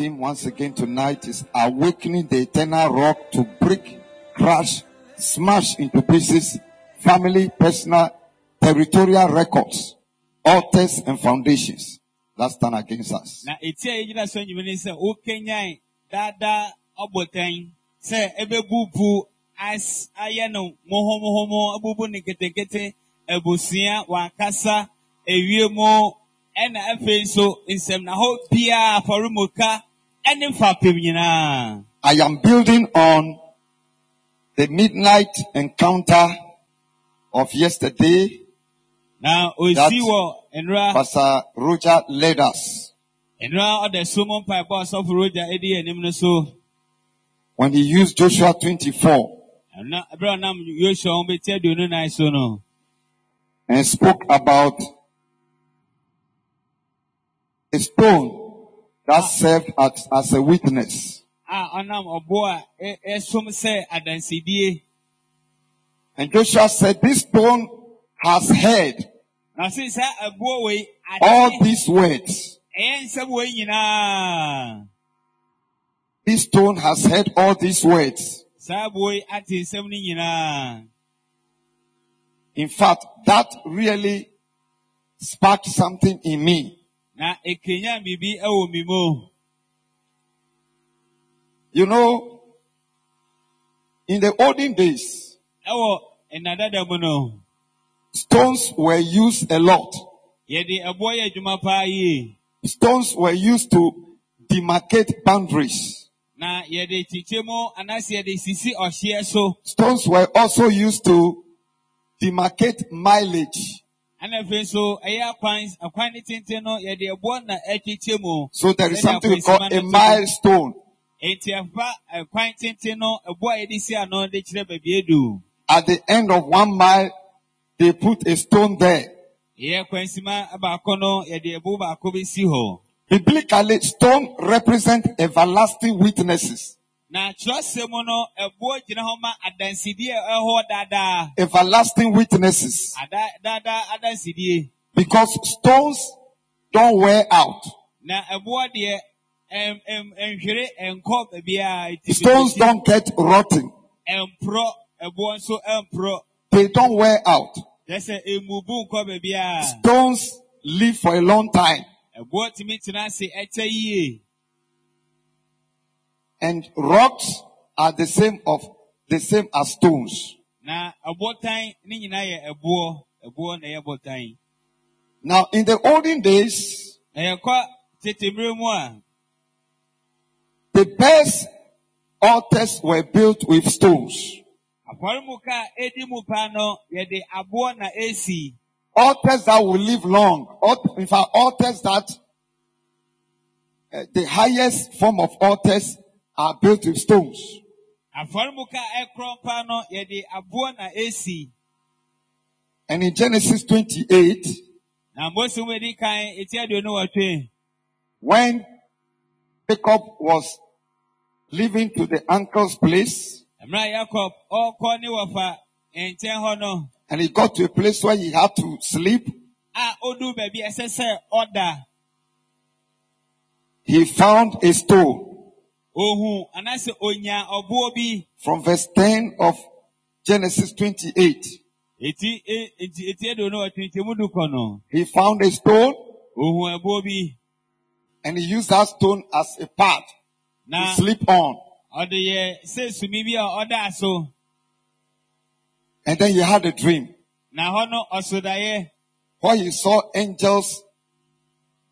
Theme once again tonight is awakening the eternal rock to break, crash, smash into pieces family, personal, territorial records, altars and foundations that stand against us. abubu na I am building on the midnight encounter of yesterday. now, osi That- wɔ nnura Pastor Roger led us. So mu mpaebɔ asɔfo rogya edi anim no so. When he used Joshua 24 ɛna ɛberɛ a ɔnam yosua wɔn bɛti aduonu nan so no and spoke about a stone that served as, as a witness. a ɔnam ɔbo a ɛ- ɛsom sɛ adansidie And Joshua said, this stone has heard na ɔsi sɛ ɛboɔ wei all these words. ɛyɛ nsɛm wei nyinaa This stone has heard all these words. saa aboɔ yi ate nsɛm no nyinaa In fact, that really sparked something in me. Na ekenya biribi ɛwɔ mi mu You know, in the olden days, ɛwɔ mu no stones were used a lot. yɛde ɛboɔ yɛ adwuma paa yie Stones were used to demarcate boundaries. na yɛde mu anaasɛ yɛde sisi ɔhyeɛ so Stones were also used to demarcate mileage. Ɛna afei nso ɛyɛ akwan akwan ne tenten no yɛde ɛboɔ na ɛkyekyɛ mu So there is something we call a no te no. milestone. Enti ɛfa ɛkwan tenten no ɛboɔ a yɛde si ano de kyerɛ baabi edu. At the end of one mile, they put a stone there. Yɛ kwansima baako no yɛde ɛbo baako bi si hɔ. Biblically, stone represent everlasting witnesses. Na kyerɛsɛm no ɛboɔ gyina hɔ ma adansidie a ɛwɔ hɔ daadaa. Everlasting witnesses. Ada daadaa adansidie. Because stones don't wear out. Na ɛboɔ deɛ ɛm ɛm ɛnhwere ɛnkɔ baabiara. Stones don't get rotten. ɛmporɔ ɛboɔ nso ɛmporɔ. They don't wear out. Kyerɛ sɛ emubu nkɔ baabiara. Stones live for a long time. Ɛboɔ tumi tena ase ɛkyɛ yie. And rocks are the same of the same as stones. Na ɔbotan ne nyinaa yɛ ɛboɔ. Ɛboɔ na ɛyɛ botan. Now, in the olden days, Na yɛkɔ tete mmere mu a, the best altars were built with stones. afɔremuka a edi mu paa no, yɛde aboɔ na esi. Altars that will live long. In fact, altars that uh, the highest form of altars are built with stones. Afɔremuka a ɛkorɔn paa no, yɛde aboɔ na esi. And in Genesis 28, Na Mose mu edi kan eti aduonu wɔtwe. when Jacob was leaving to the uncle's place, Mmerɛ a Yakob ɔrekɔ ne wɔfa nkyɛn hɔ no, and he got to a place where he had to sleep, a odu baabi a ɛsɛ sɛ ɔda. he found a stone. From verse 10 of Genesis 28, Eti e- eti eti aduonu wɔtwe nkyɛn mu du kɔ no. he found a stone Ohu ɛboɔ bi. and he used that stone as a pad to sleep on. ɔde yɛ sɛ sumi bi a ɔda so. And then he had a dream Na hɔ no ɔsodaeɛ. where he saw angels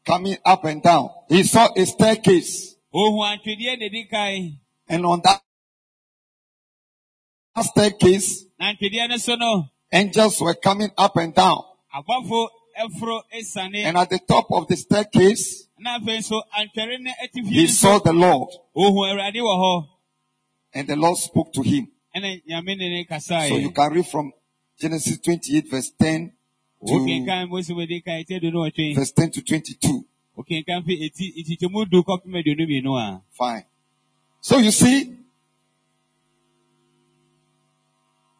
coming up and down. He saw a staircase Ohu antwedeɛ na edi kan. and on that staircase, Na ntwedeɛ no so no, angels were coming up and down. abɔfo ɛforo esane. And at the top of the staircase, Na afei nso antwɛre ne atifi he saw the Lord. ohun Awurade wɔ hɔ. And the Lord spoke to him. Ɛna nyame ne ne So you can read from Genesis 28 verse 10 to Wokenkan Mose wɔ kan eti aduonu wɔtwe. verse 10 to 22. Wokenkan fi eti nkyɛmu du kɔpem aduonu mmienu a. Fine. So you see,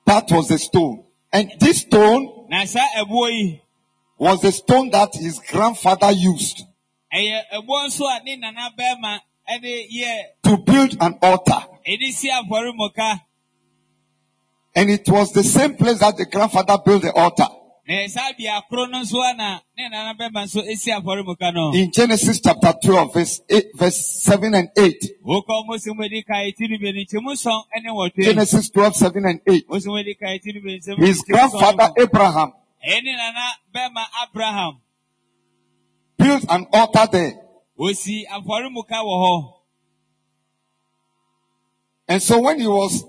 that was the stone. And this stone Na saa ɛboɔ yi, was the stone that his grandfather used ɛyɛ ɛboɔ nso a ne nana bɛrima ɛde yɛ to build an altar. ɛde si afɔremuka. And it was the same place that the grandfather built the altar. Na ɛyɛ saa bea koro no nso a na ne nana bɛrima nso esi afɔremuka no. In Genesis chapter 12 verse 8, verse 7 and 8. Wokɔ Mose mu edi kan eti no mmienu nkyɛmu sɔn ɛne wɔtwe. Genesis 12, 7 and 8. Mose mu edi kan eti no mmienu nkyɛmu His grandfather. Abraham Ɛyɛ ne nana bɛrima Abraham. built an altar there. Osi afɔremuka wɔ hɔ. And so when he was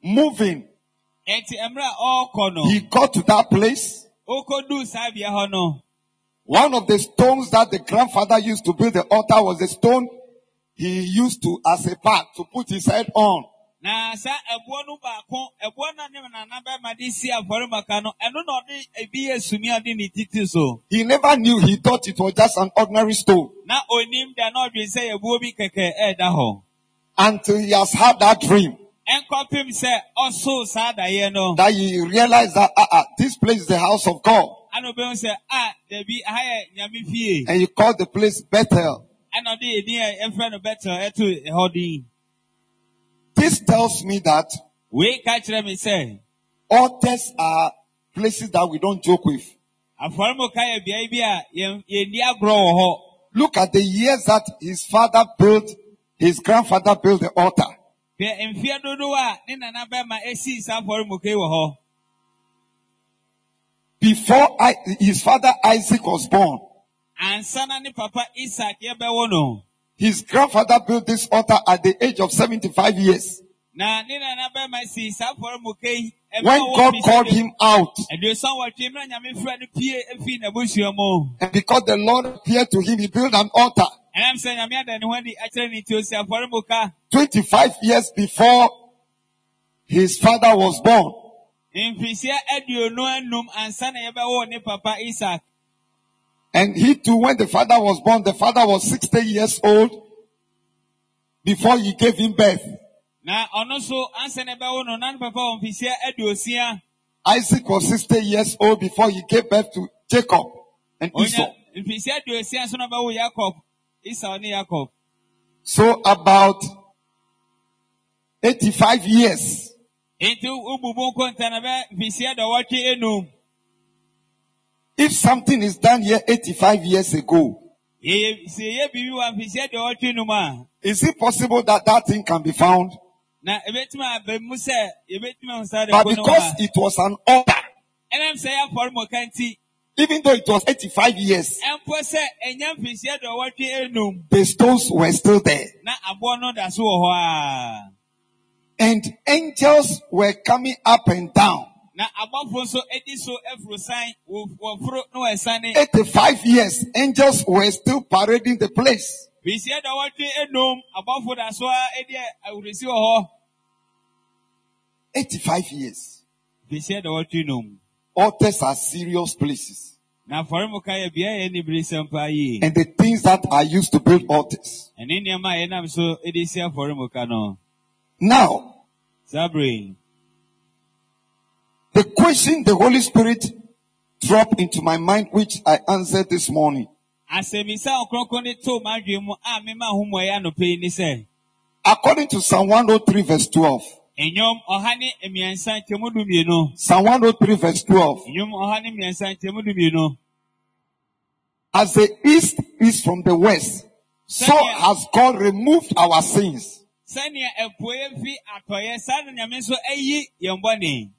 moving, Eti mmerɛ a ɔrekɔ he got to that place. One of the stones that the grandfather used to build the altar was the stone he used to as a path to put his head on. Na saa ɛboɔ no baako, ɛboɔ no ne nana bɛrima de si afɔremuka no, ɛno na ɔde ebi yɛ sumi a ɔde ne titi so. He never knew, he thought it was just an ordinary stone Na onim da na ɔdwen sɛ ɛboɔ bi kɛkɛ ɛɛda hɔ. until he has had that dream Ɛnkɔpem sɛ ɔsoo saa daeɛ no. that he realized that ah, ah, this place is the house of God. Ana obehu sɛ, a, dabi, aha yɛ nyame fie. And you call the place Bethel. Ɛna ɔde edin a yɛfrɛ no Bethel ɛto ɛhɔ din. This tells me that Wei ka kyerɛ me sɛ, altars are places that we don't joke with. afɔremuka yɛ beae bi a yɛn- yɛnni agorɔ wɔ hɔ. Look at the years that his father built, his grandfather built the altar. Hwɛ mfeɛ dodoɔ a ne nana bɛrima esii saa afɔremuka yi wɔ hɔ. Before I, his father Isaac was born, Ansa na ne papa Isaac yɛbɛwo no. his grandfather built this altar at the age of 75 years. Na ne nana bɛrima sii saa afɔremuka yi. ɛma When God called him out, Aduoson wɔtwe mmerɛ nyame frɛ no pie efi n'abusua mu. and because the Lord appeared to him, he built an altar Ɛnam sɛ nyame ada ne ho adi akyerɛ ne nti osi afɔremuka. 25 years before his father was born. Mfirihyia aduonu anum ansa na yɛbɛwo ne papa Isaac. And he too, when the father was born, the father was 60 years old before he gave him birth. Na ɔno nso ansa na yɛbɛwo no papa wɔ. Isaac was 60 years old before he gave birth to Jacob and Esau. Onya mfirihyia aduosia nso na ɔbɛwo Yakob. Esau ne Yakob. So about 85 years Enti ububu nkonta na bɛ mfirihyia dɔwɔtwe enum. If something is done here 85 years ago, Yɛyɛ sɛ yɛ biribi wɔ mfirihyia dɔwɔtwe enum a. is it possible that that thing can be found? Na ebetumi aba mu sɛ ebetumi ahu saa de But because it was an altar, a. Ɛnam sɛ yɛ afɔremuka nti. even though it was 85 years, Ɛmpo sɛ ɛnya mfirihyia dɔwɔtwe enum. the stones were still there. Na aboɔ no da so wɔ hɔ a. And angels were coming up and down. Na abɔfo nso edi so afuru san wɔ- wɔforo na wɔsane. 85 years, angels were still parading the place. Mfirihyia dɔwɔtwe enum abɔfo da so a edi awurisi wɔ hɔ. 85 years. Altars are serious places. Na afɔremuka yɛ bea yɛ nibiri sɛm paa yie. And the things that are used to build altars. Ɛne nneɛma a yɛnam so edi si afɔremuka no. Now, the question the Holy Spirit dropped into my mind, which I answered this morning. asɛmisa ɔkronkron de too m'adwene mu a mema ahomɔyɛ anɔpɛ yi ne sɛ, According to Psalm 103 verse 12. Nnwom ɔha ne mmiɛnsa nkyɛmu du. Psalm 103 verse 12. Nnwom ɔha ne mmiɛnsa nkyɛmu du. As the east is from the west, so has God removed our sins. Sɛnea apuei fi atɔeɛ, saa Nyame nso ayi yɛn.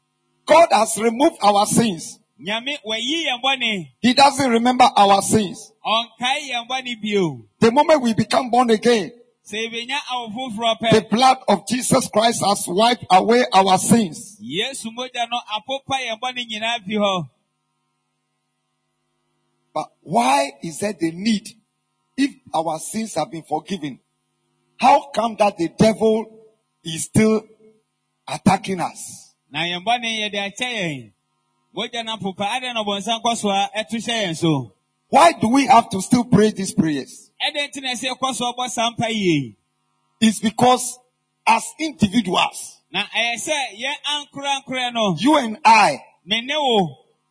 God has removed our sins. Nyame wayi yɛn. He doesn't remember our sins. Ɔnkae yɛn bio. The moment we become born again, Sɛ yɛbɛnya awo foforɔ the blood of Jesus Christ has wiped away our sins. Yesu mogya apopa yɛn bɔne nyinaa. But why is there the need? If our sins have been forgiven, how come that the devil is still attacking us? na yɛn bɔne yɛde akyɛ yɛn mogya no popa adɛn na ɔbɔnsam kɔ so a ɛto hyɛ yɛn so Why do we have to still pray these prayers? Ɛdɛn nti na ɛsɛ yɛkɔ so ɔbɔ saa mpa yie It's because as individuals, na ɛyɛ sɛ yɛn ankorankorɛ no you and I,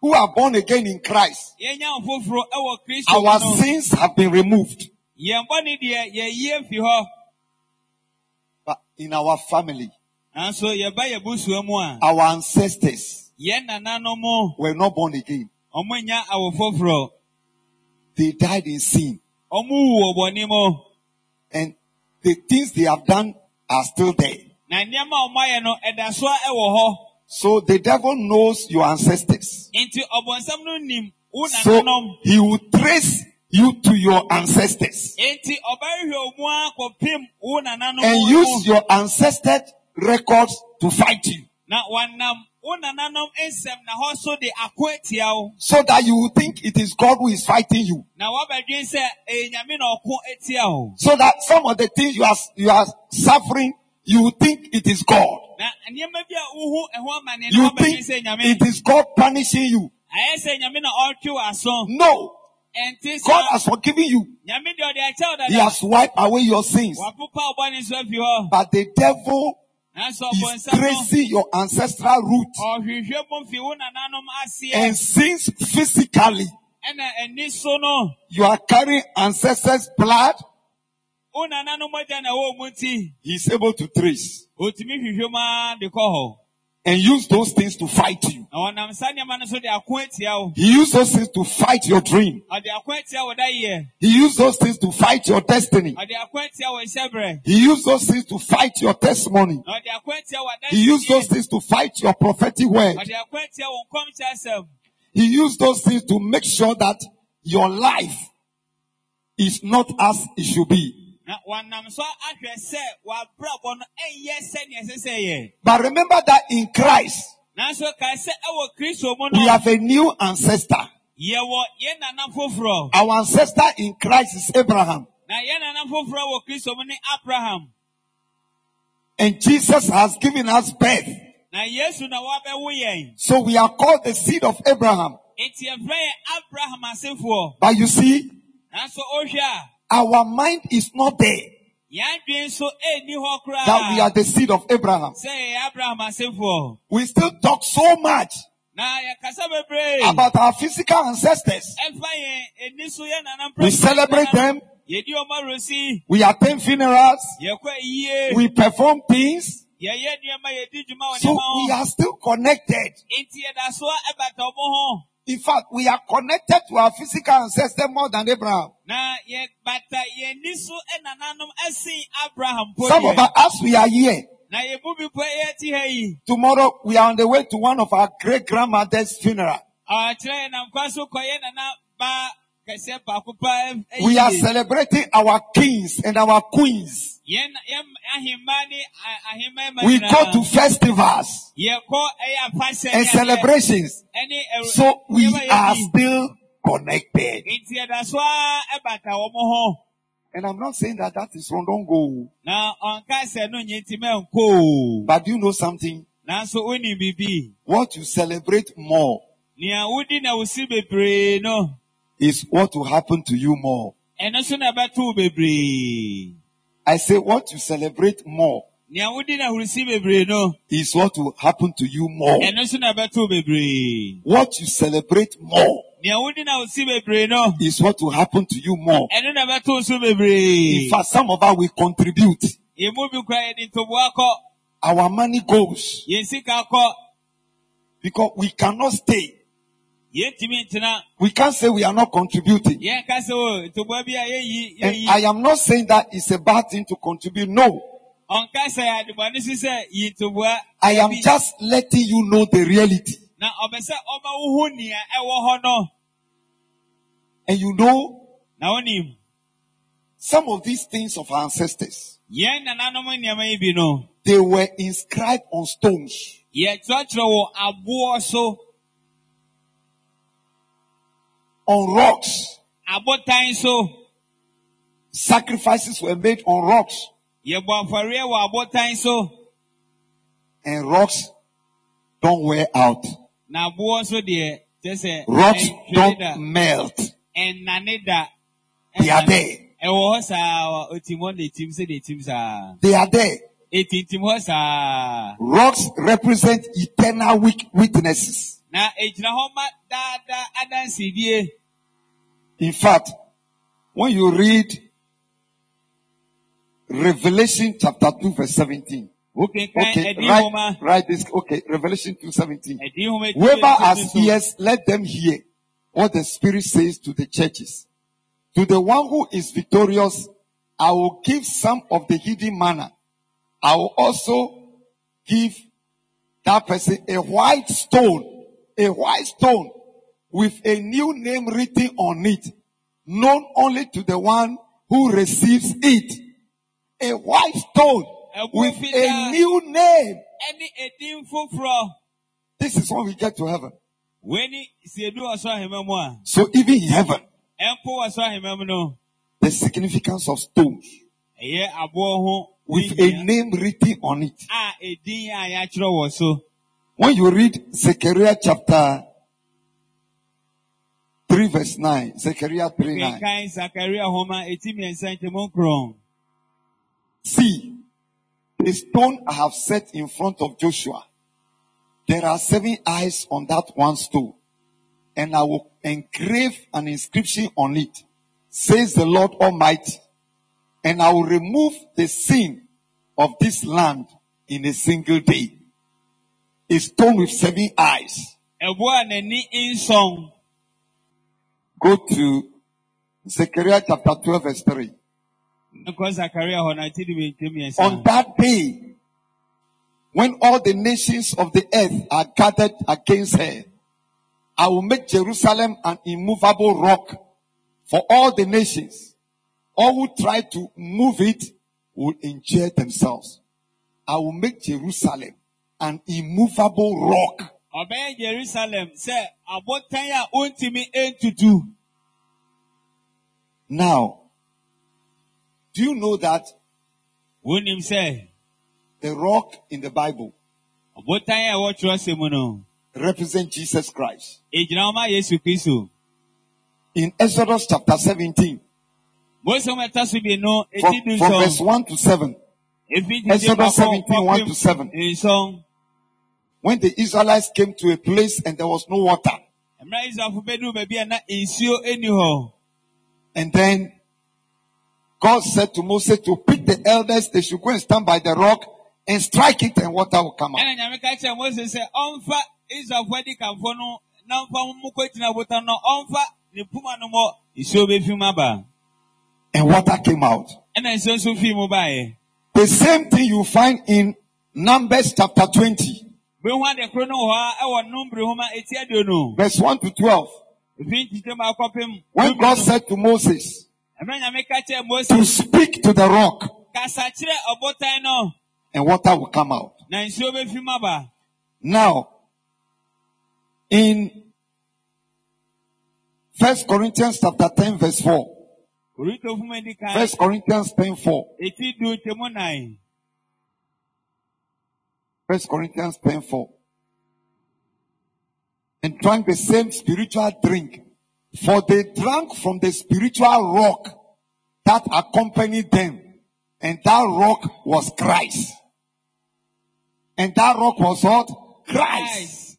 who are born again in Christ, yɛnya wo foforɔ ɛwɔ kristo mu our sins have been removed. yɛn bɔne deɛ yɛyie fi hɔ But in our family, nanso yɛba yɛ busua mu a our ancestors yɛn nananom mu were not born again. ɔmo nya awo foforɔ They died in sin. Ɔmo wu wɔ bɔne mu And the things they have done are still there. na nneɛma a ɔmo ayɛ no ɛda so a ɛwɔ hɔ. So the devil knows your ancestors. nti ɔbɔnsam no nim wo So he will trace you to your ancestors. Enti ɔbɛhwɛ mu akɔpem wo nananom and use your ancestors records to fight you na wanam wo nananom nsɛm na hɔ so de ako atia wo so that you will think it is God who is fighting you. na wabɛdwen sɛ ɛyɛ nyame na ɔko atia wo So that some of the things you are, you are suffering, you think it is God. na nneɛma bi a wohu ɛho amane You think it is God punishing you. ayɛ sɛ nyame na ɔretwe wo aso No, God has forgiven you. nyame deɛ ɔde akyɛ wo He has wiped away your sins. wapopa wo bɔne so afi hɔ But the devil is ɔbɔnsam no tracing your ancestral root. Ɔhwehwɛ mu mfi wo nananom aseɛ and since physically ɛna ani so no you are carrying ancestors' blood, wo nananom agya na ɛwɔ mu nti he is able to trace otumi hwehwɛ mu ara de kɔ hɔ and use those things to fight you. na wɔnam saa nneɛma no so de ako atia wo He used those things to fight your dream. ɔde ako atia wo dayɛ He used those things to fight your destiny. ɔde ako atia wo nhyɛberɛ He used those things to fight your testimony. na ɔde ako atia wo He used those things to fight your prophetic word. ɔde ako atia wo nkɔmhyɛ asɛm He used those things to make sure that your life is not as it should be. Na wɔnam so ahwɛ sɛ w'abrabɔ no ɛnyɛ sɛnea ɛsɛ sɛ ɛyɛ But remember that in Christ, nanso kae sɛ ɛwɔ kristo mu we no have a new ancestor. yɛwɔ yɛn nana foforɔ Our ancestor in Christ is Abraham. na yɛn nana foforɔ wɔ kristo mu ne abraham And Jesus has given us birth. na yesu na wabɛwo yɛn So we are called the seed of Abraham. enti yɛfrɛ yɛn abraham asefoɔ But you see, nanso wohwɛ a our mind is not there yɛn adwene nso ɛnni hɔ that we are the seed of Abraham. sɛ yɛyɛ abraham asefoɔ We still talk so much na yɛkasa bebree about our physical ancestors. ɛfa yɛn ani so yɛn nana We celebrate them. yɛdi ɔma rosi We attend funerals. We perform things. yɛyɛ nneɛma yɛdi dwuma wɔ So we are still connected. Enti yɛda so ɛbata ɔmo ho In fact, we are connected to our physical ancestors more than Abraham. na yɛbata yɛn ani so ɛnananom ɛsen abraham po Some of us, we are here, na yɛn mu bi po yɛte ha yi tomorrow we are on the way to one of our great grandmother's funeral. ɔkyerɛ yɛn nam kwa so kɔyɛ nana ba kɛseɛ baako pa We are celebrating our kings and our queens. Yɛn yɛn ahemma ne a- ahemma ma We go to festivals yɛkɔ ɛyɛ afahyɛ and celebrations. ɛne ɛwɔ So we nneɛma are yɛdi. still connected. nti yɛda so a ɛbata wɔn ho And I'm not saying that that is wrong. Don't go. na ɔnka sɛ no nye ti mɛ nko o But do you know something? nanso woni bibi What you celebrate more nea wodi na wosi bebree no is what will happen to you more. Ɛno so na ɛbɛto wo bebree I say what you celebrate more nea wodi na wosi bebree no is what will happen to you more. ɛno so na ɛbɛto wo bebree What you celebrate more nea wodi na wosi bebree no is what will happen to you more. ɛno na ɛbɛto wo so bebree In fact, some of us will contribute. emu bi kora yɛde ntoboa kɔ Our money goes yɛn sika kɔ because we cannot stay. We can't say we are not contributing. yɛn ka sɛ oh, o ntoboa bi a yɛyi And I am not saying that it's a bad thing to contribute. No, ɔnka sɛ adebɔne so sɛ yi ntoboa I am just letting you know the reality. na ɔbɛ sɛ ɔma wo ho nea ɛwɔ hɔ no And you know, some of these things of our ancestors, yɛn nananom nneɛma yi bi no they were inscribed on stones. On rocks. abotan so Sacrifices were made on rocks. yɛbɔ afɔreɛ wɔ abotan so And rocks don't wear out. na aboɔ nso deɛ kyɛ sɛ Rocks da don't melt. ɛnnane da They are there. ɛwɔ hɔ saa otim hɔ na etim sɛ de etim saa They are there. etintim hɔ saa Rocks represent eternal wit- witnesses. Na egyina hɔ ma daadaa adansidie In fact, when you read Revelation chapter 2 verse 17. wokenkan Okay, write, write this. Okay, Revelation 2 17. ɛdi nhoma etu Whoever has ears, let them hear what the Spirit says to the churches. To the one who is victorious, I will give some of the hidden manna. I will also give that person a white stone, a white stone with a new name written on it, known only to the one who receives it. A white stone with a new name. This is when we get to heaven. wɛni siedu wɔ so ahema mu a So even in heaven, ɛmpo wɔ so ahema mu no the significance of stones ɛyɛ aboɔ ho with a name written on it. A edin a yɛakyerɛ wɔ so When you read Zechariah chapter 3 verse 9, Zechariah 3 9, kenkan sakaria homa eti mmiɛnsa nkyɛmu nkron see, the stone I have set in front of Joshua, there are seven eyes on that one stone, and I will engrave an inscription on it, says the Lord Almighty, and I will remove the sin of this land in a single day. A stone with seven eyes. Go to Zechariah chapter 12 verse 3. nkɔ sakaria hɔ na ti di bi ntɛm On that day, when all the nations of the earth are gathered against her, I will make Jerusalem an immovable rock for all the nations. All who try to move it will injure themselves. I will make Jerusalem an immovable rock. ɔbɛyɛ jerusalem sɛ abotan a ontumi ntutu Now, do you know that wonim sɛ the rock in the Bible abotan a ɛwɔ twerɛsɛm mu no represents Jesus Christ? hɔ ma yesu kristo In Exodus chapter 17, mose mu ɛta so bi no from, eti du from verse 1 to 7, efi titi Exodus baako 17, 1 to kɔpem 7. nsɔn when the Israelites came to a place and there was no water, mmerɛ israelfo bɛdu baabi a na nsuo eni hɔ and then God said to Moses to pick the elders, they should go and stand by the rock and strike it and water will come out. ɛna nyame ka kyerɛ mose sɛ ɔmfa israelfo adi kanfo no na mfa mo kɔgyina botan no ɔmfa ne puma no mɔ nsuo bɛfi mu aba And water came out. Ɛna nsuo nso fii mu baeɛ The same thing you find in Numbers chapter 20, behu ade koro no wɔ hɔ a ɛwɔ nombere homa eti aduonu verse 1 to 12. efi nkyitɛ mu akɔpem When God said to Moses ɛmɛ nyame ka kyerɛ mose to speak to the rock kasa kyerɛ ɔbotan no and water will come out. na nsuo bɛfi mu aba Now, in First Corinthians chapter 10 verse 4, First Corinthians 10 4, eti du nkyɛmu nan First Corinthians 10 4. And drank the same spiritual drink. For they drank from the spiritual rock that accompanied them. And that rock was Christ. And that rock was what? Christ.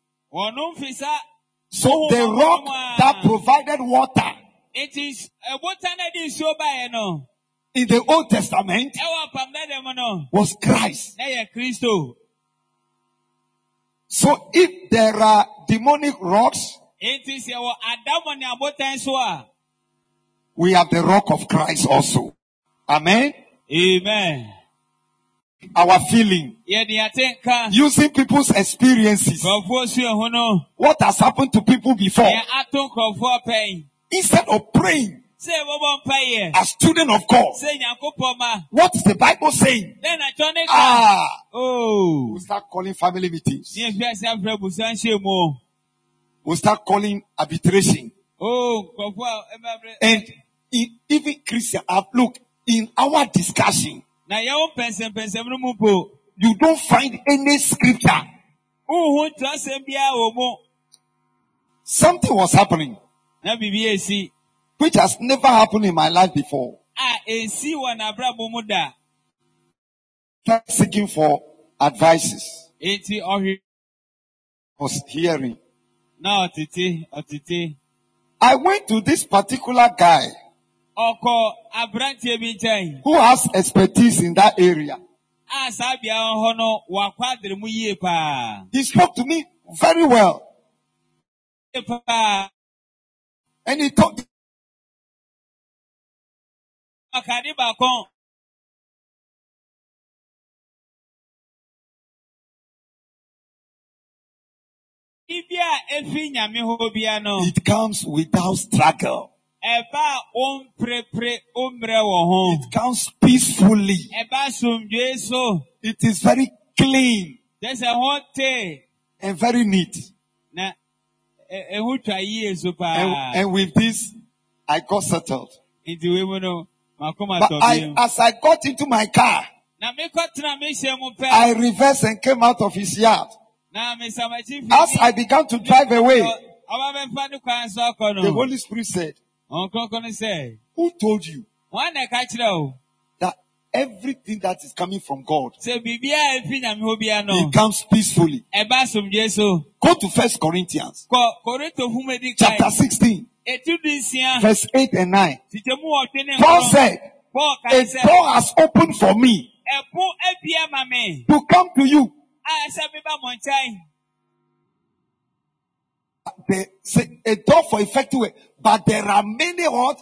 So the rock that provided water eti s- ɛbotan no de nsuo baeɛ no in the Old Testament ɛwɔ apam dada mu no was Christ. na yɛ kristo So if there are demonic rocks, eti sɛ wɔ adamɔ ne abotan so a we have the rock of Christ also. Amen. amen Our feeling. yɛde yɛte nka Using people's experiences. nkurɔfoɔ sua ho no What has happened to people before. Yɛ ato nkurɔfoɔ pɛn Instead of praying as student of God. sɛ nyankopɔn ma What is the Bible saying? dɛn na twɛ ne Ah. o We'll start calling family meetings. ne efi ase afrɛ busa nhyɛ mu o. We'll start calling arbitration. Oh, nkurɔfoɔ a ɛmɛbrɛ. And in, even Christian, look in our discussion, Na yɛwɔ mpɛnsɛmpɛnsɛm no mu po. you don't find any scripture. Wohu twerɛsɛm biara wɔ mu. Something was happening Na biribi esi. Which has never happened in my life before. A esi wɔ n'abrabɔ mu da. Kept seeking for advices. Was hearing. na ɔtete ɔtete. I went to this particular guy Ɔkɔ aberanteɛ bi nkyɛn. who has expertise in that area. A saa bea hɔ no wakɔ adere mu yie paa. He spoke to me very well. And he talked. It comes without struggle. It comes peacefully. It is very clean and very neat. And, paa. and with this, I got settled. Nti wei mu no, makoma But tɔ I, bio. as I got into my car, Na mekɔtena me hyɛ mu pɛ. I reversed and came out of his yard. Na mesamakyi As I began to drive away, Ɔba bɛfa ne kwan so akɔ the no. Holy Spirit said, Ɔnkɔnkɔ no sɛ, Who told you wɔn na ɛka kyerɛ o. that everything that is coming from God, Sɛ biribiara a efi nyame hɔ bia no, it comes peacefully? ɛba asomdwoe so. Go to First Corinthians Kɔ Korinto fum edi kan. chapter 16, Etu du nsia. verse 8 and 9. Titemu wɔtwe ne Paul said, Paul A door has opened for me ɛpo abia ma me. to come to you. A sɛ meba mo nkyɛn. They say a door for effective but there are many what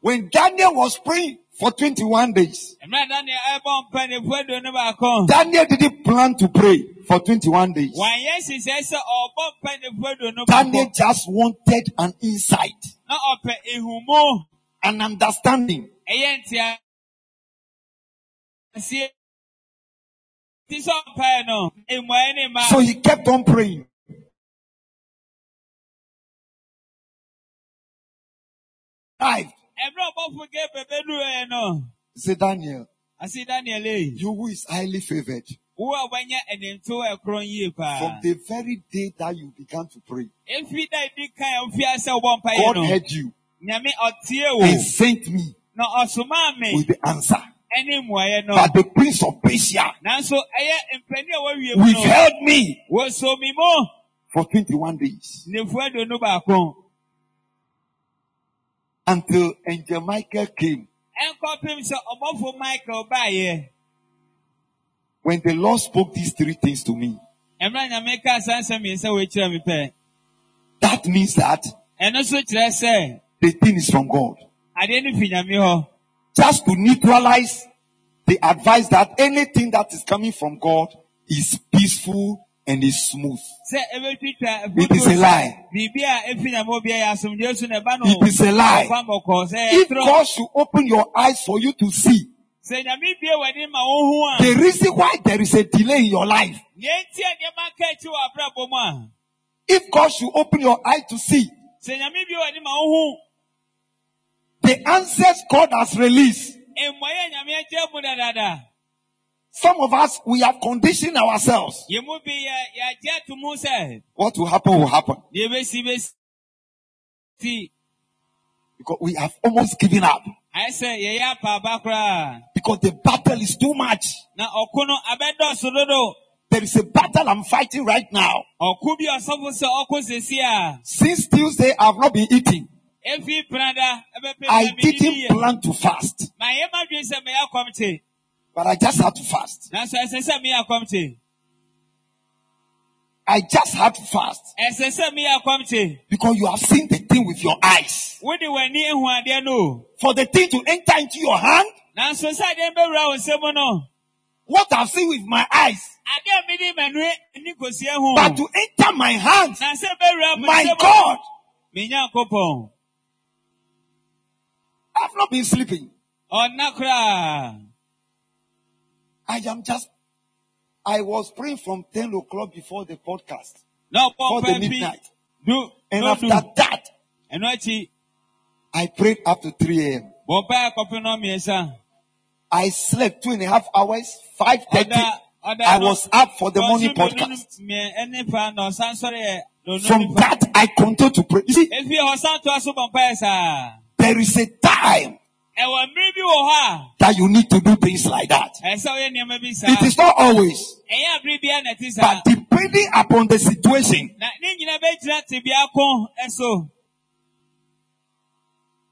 when Daniel was praying for 21 days, Daniel ɛbɔ mpanimfoɔ aduonu baako. Daniel didn't plan to pray for 21 days. Wanyɛ nhyehyɛe sɛ ɔbɔ Daniel just wanted an insight, Na ɔpɛ ehumo. an understanding. Ɛyɛ ntia. Aseɛ. Ti sɛ ɔmpae no. Mmuaeɛ ne ma. So he kept on praying. Arrived. Ɛmmerɛ ɔbɔfo Gabriel bɛduruɛ no. He said, Daniel, Ase Daniel ei. you who is highly favored, Wo a wanya animto ɛkorɔn yie paa. from the very day that you began to pray, Efi da edi kan a ofia sɛ ɔbɔ mpaeɛ God no. heard you Nyame ɔtie wo. and sent me Na ɔsomaa me. with the answer. ɛne mmuaeɛ no. But the prince of Persia Nanso ɛyɛ mpanin a wɔawie mu no. withheld me Wɔso mi mu. for 21 days Nefu aduonu baako. Until Angel Michael came. Ɛnkɔpem sɛ ɔbɔfo Michael baayɛ. When the Lord spoke these three things to me, Mmerɛ Nyame kaa saa nsɛm mmiɛnsa wɔ akyerɛ me pɛ. that means that Ɛno nso kyerɛ sɛ the thing is from God. adeɛ no fi Nyame hɔ. Just to neutralize the advice that anything that is coming from God is peaceful and is smooth. Sɛ ebetwitwa It is a lie. Biribi a efi Nyame hɔ biara yɛ asomdwoe so na ɛba no. It is a lie. ɔkwan bɔkɔɔ sɛ If ɛtorɔ. God should open your eyes for you to see Sɛ Nyame bie w'ani ma wohu a. the reason why there is a delay in your life, Nea nti a nneɛma ka akyi wɔ abrabɔ mu a. if God should open your eye to see Sɛ Nyame bie w'ani ma wohu. the answers God has released, some of us we have conditioned ourselves. Yɛn mu bi yɛ yɛagye ato mu sɛ What will happen will happen deɛ ebesi besi. because we have almost given up Ayɛ sɛ yɛyɛ apaaba koraa. because the battle is too much. Na ɔko no abɛdɔɔso dodo. There is a battle I'm fighting right now. Ɔko bi ɔsɔfo sɛ ɔko. Since Tuesday, I've not been eating. Efi prada ɛbɛpɛ I didn't plan to fast, but I just had to fast. Nanso ɛsɛ sɛ meyɛ akɔmte. I just had to fast Ɛsɛ sɛ meyɛ akɔmte. because you have seen the thing with your eyes. Wode w'ani ehu adeɛ no. o. For the thing to enter into your hand, Nanso sɛ adeɛ bɛwura wo nsam no. what I've seen with my eyes, Ade a mede m'ani ani kɔsie ho. but to enter my hands, Na sɛ bɛwura mo my nsam- God, Me Nyankopɔn. I've not been sleeping. I am just, I was praying from 10 o'clock before the podcast, Na before the midnight. Du. And after du. that, I prayed up to 3 a.m. bɔ mpae kɔpem na ɔmmiɛnsa. I slept two and a half hours, 5.30. Ɔda- ɔda I was up for the morning podcast. mmie- ɛne fa na ɔsan sɔre yɛ donu From that, I continued to pray. See, Efi hɔ ɔsan toa so bɔ mpae saa. there is a time Ɛwɔ mmere bi wɔ hɔ that you need to do things like that. a, ɛsɛ ɔyɛ nneɛma bi saa. It is not always, Ɛyɛ abere bi na ti saa. but depending upon the situation, Na ne nyinaa bɛgyina tebea ko ɛso.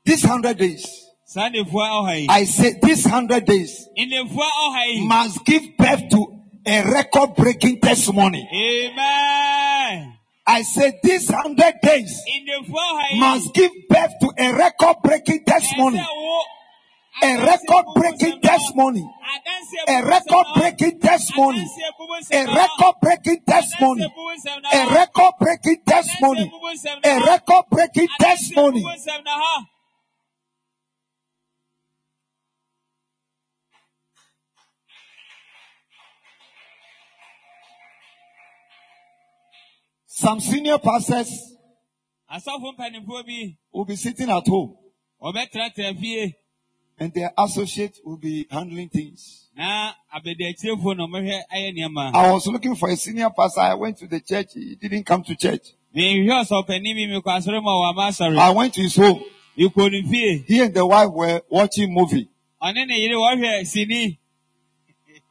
these hundred days, Saa nnefoa ɔha yi. I say these hundred days Nnefoa ɔha yi. must give birth to a record breaking testimony. Amen. I say this hundred days Nnefoa ɔha yi. must give birth to a record breaking testimony. A record breaking testimony. A record nsɛm na hɔ. breaking testimony. A nsɛm na hɔ. record breaking testimony. Adanseɛ bubu nsɛm na A record breaking testimony. Adanseɛ bubu nsɛm na A record breaking testimony. bubu nsɛm na hɔ. Some senior pastors Asɔfo mpanimfoɔ bi will be sitting at home and their associate will be handling things. na abediakyirefo na wɔhwɛ ayɛ nneɛma. I was looking for a senior pastor. I went to the church. He didn't come to church. Mehwɛ ɔsɔpanin bi mekɔ asɔre ma wɔ ama asɔre. I went to his home. Mekɔ ne fie. He and the wife were watching movie Ɔne ne yere wɔhwɛ sini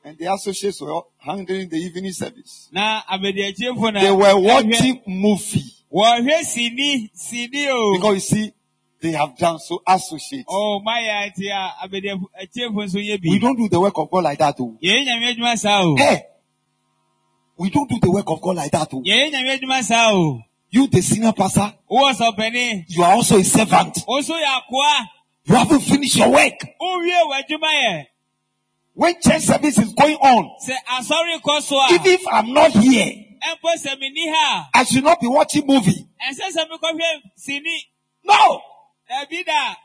and the associates were handling the evening service. na abediakyirefo na They were watching movie wɔhwɛ sini sini o. because you see, they have done so associates. Oh, mayɛ ati a abediakyirefo nso yɛ We bi. don't do the work of God like that. Oh. Yɛyɛ nyame adwuma saa o. Hey, we don't do the work of God like that. Oh. Yɛyɛ nyame adwuma saa o. You, the senior pastor, Wowɔ sɔpanin. you are also a servant. Wo nso yɛ akoa. You haven't finished your work. Wowie w'adwuma yɛ. When church service is going on, Sɛ asɔre kɔ so a. even if I'm not here, Ɛmpo sɛ menni ha I should not be watching movie. a. Ɛnsɛ sɛ mekɔhwɛ sini. No, Dabi da.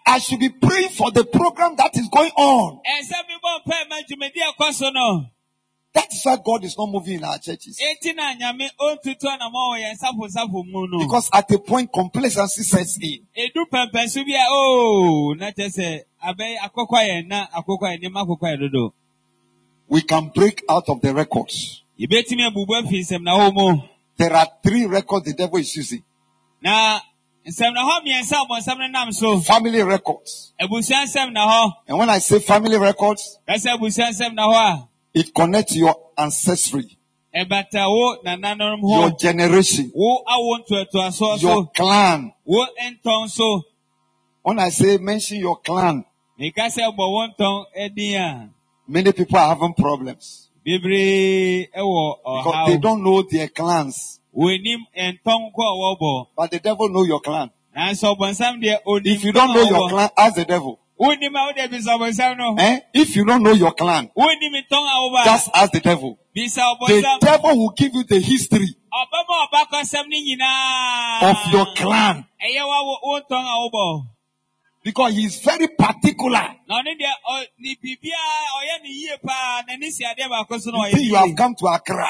I should be praying for the program that is going on. Ɛnsɛ mebɔ mpae ma dwumadi a ɛkɔ so no. That is why God is not moving in our churches. Eti na nyame ɔntutu anamɔ wɔ yɛn safosafo mu no. Because at a point, complacency sets in. We can break out of the records. Yɛbɛtumi abubu afi nsɛm na hɔ mu. There are three records the devil is using. Nsɛm na hɔ mmiɛnsa a ɔbɔnsɛm no nam so. Family records. Abusua nsɛm na hɔ. And when I say family records, Kɛsɛ abusua nsɛm na hɔ it connects your ancestry, a ɛbata wo nananom your generation, Wo awo ntoatoasoɔ your clan. Wo ntɔn so. When I say mention your clan, Meka sɛ bɔ wo ntɔn din a. many people are having problems because they don't know their clans. Wɔnim ntɔn ko a wɔbɔ But the devil know your clan. nanso ɔbɔnsam deɛ onim If you don't know your clan, ask the devil. wonim a wode bisa ɔbɔnsam no. Eh? If you don't know your clan, wonim ntɔn a wɔbɔ just ask the devil. The devil will give you the history ɔbɛma ɔbakɔsɛm no nyinaa of your clan. Ɛyɛ wa wo wo ntɔn a wɔbɔ because he is very particular. na ɔne deɛ ɔ- ne biribiaa ɔyɛ ne yie paa n'ani si adeɛ baako so na You think you have come to Accra,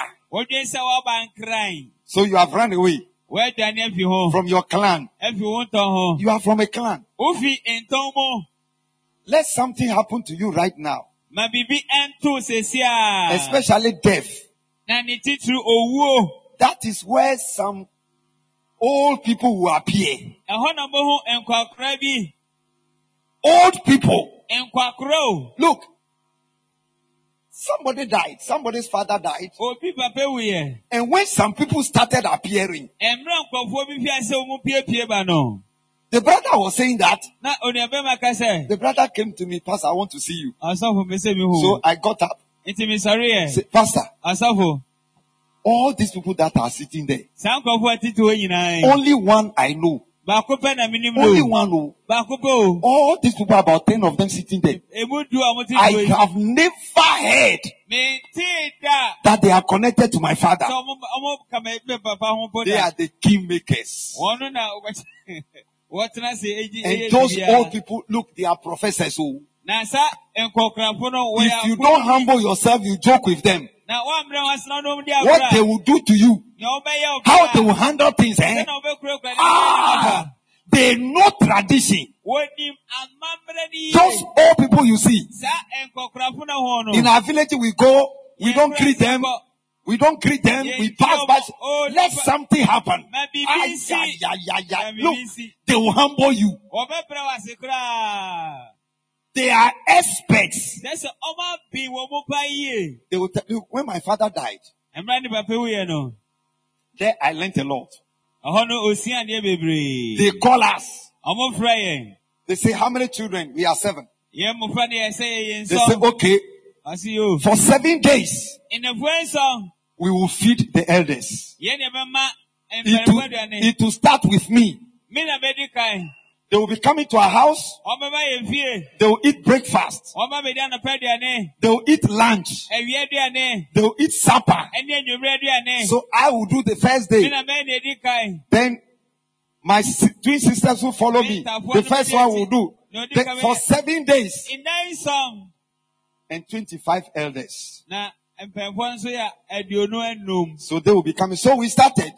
wodwen sɛ wɔba nkran so you have run away woaduane afi ho from your clan. afi wo ntɔn ho You are from a clan. wofi ntɔn mu Let something happen to you right now, ma biribi ɛnto sesi a especially death. na ne titiri That is where some old people will appear. ɛhɔ na mohu nkwakora bi Old people. Look, somebody died. Somebody's father died. obi papa wuyɛ And when some people started appearing, mmerɛ nkurɔfoɔ bi fi ase wɔn piepie ba no the brother was saying that. na onuabɛma ka sɛ The brother came to me, Pastor, I want to see you. ɔsɔfo mi sɛ mi So hu I got up. nti mi sɔre Say, yɛ Pastor, ɔsɔfo all these people that are sitting there, saa nkurɔfoɔ a titi hɔ nyinaa yi only one I know. Baako pɛ na minim Only no one. oh. baako pɛ o All these people, about 10 of them sitting there. emu du a wɔn ti I do yi have never heard mi ti da that they are connected to my father. sɛ ɔmo ɔmo kama ebi papa ho po They da are the king makers. wɔn na wɔbɛ wɔtena se eji And eye those biribiara. old people, look, they are professors. Oh. na sa nkɔkorafo no wɔyɛ If you akoro- don't humble yourself, you joke with them. What they will do to you, how they will handle things, eh? Ah, they know tradition. Those old people you see, in our village we go, we don't greet them, we don't greet them, we pass by. Let something happen. Ay, ay, ay, ay, ay. Look, they will humble you. They are experts. sɛ sɛ ɔma bi wɔ mu They will tell you, when my father died, papa wuyɛ no there I learned a lot. ɛhɔ no osua adeɛ bebree They call us. ɔmo frɛ yɛn They say, how many children? We are seven. yɛn mmɔfra no yɛ They say, okay, for seven days, we will feed the elders. yɛn deɛ bɛma It will, it will start with me. Me na bɛdi kan They will be coming to our house. ɔbɛba yɛn fie They will eat breakfast. ɔba bɛdi anɔpa aduane They will eat lunch. They will eat supper. ɛne anwummerɛ aduane So I will do the first day. na bɛyɛ na ɛdi kan Then my twin sisters will follow me. The first one will do. For seven days and 25 elders. na mpanyinfoɔ nso yɛ aduonu anum So they will be coming. So we started.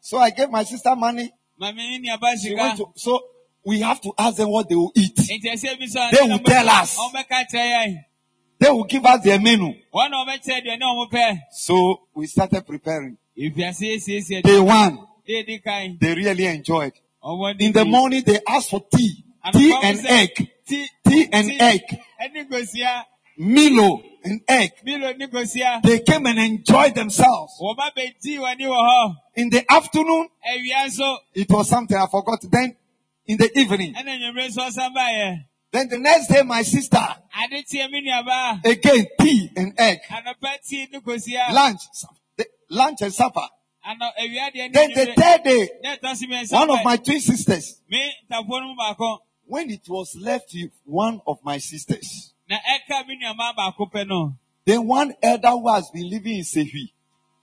So I gave my sister money. Maame She went to, so we have to ask them what they will eat. nti ɛsɛ bi sɔ They will tell us. ɔmbɛka kyerɛ yɛn They will give us their menu. wɔn na ɔbɛkyerɛ aduane a ɔmo pɛ So we started preparing. Day one, they really enjoyed. ɔmo In the morning, they asked for tea. Tea and egg. tea Tea and egg. Milo and egg. They came and enjoyed themselves. wɔba bɛ tii wɔn ni wɔ hɔ In the afternoon, it was something I forgot. Then in the evening, ɛna nwumire nso ɔsan then the next day, my sister, ade tie mi nuaba again, tea and egg. anɔpa tii ne Lunch, the- lunch and supper. anɔ awia deɛ ne Then the third day, ne ɛtɔ si mi nsa one of my twin sisters, me ntafoɔ no mu baako when it was left with one of my sisters, na ɛka mi nuama baako pɛ no then one elder who has been living in Sehui,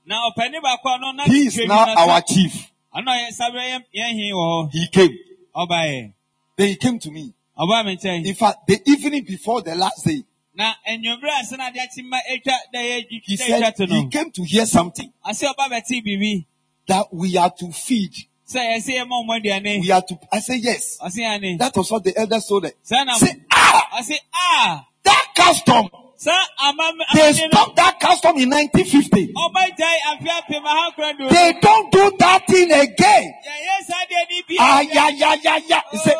na ɔpɛni baako a ɔno na he is twɛ now mi na our sa- chief. ɔno yɛ sábẹ yɛn yɛn hin wɔ hɔ He came. ɔba yɛ Then he came to me. ɔba mi nkyɛn In fact, the evening before the last day, na enyimire ase na adi akyi ma etwa dɛ yɛ he dwi dɛ etwa said to no he came to hear something ase ɔba bɛ ti bibi that we are to feed. sɛ yɛsɛ yɛ ma ɔmo aduane We are to. I say yes. ɔse yɛn ni That was what the elders told them. sɛ na Say ah, ɔse a that custom. They stopped that custom in 1950. ɔba gya afi apem ahakora do They don't do that thing again. yɛyɛ saa deɛ ni bi Ah, yeah, yeah, yeah, yeah. He said,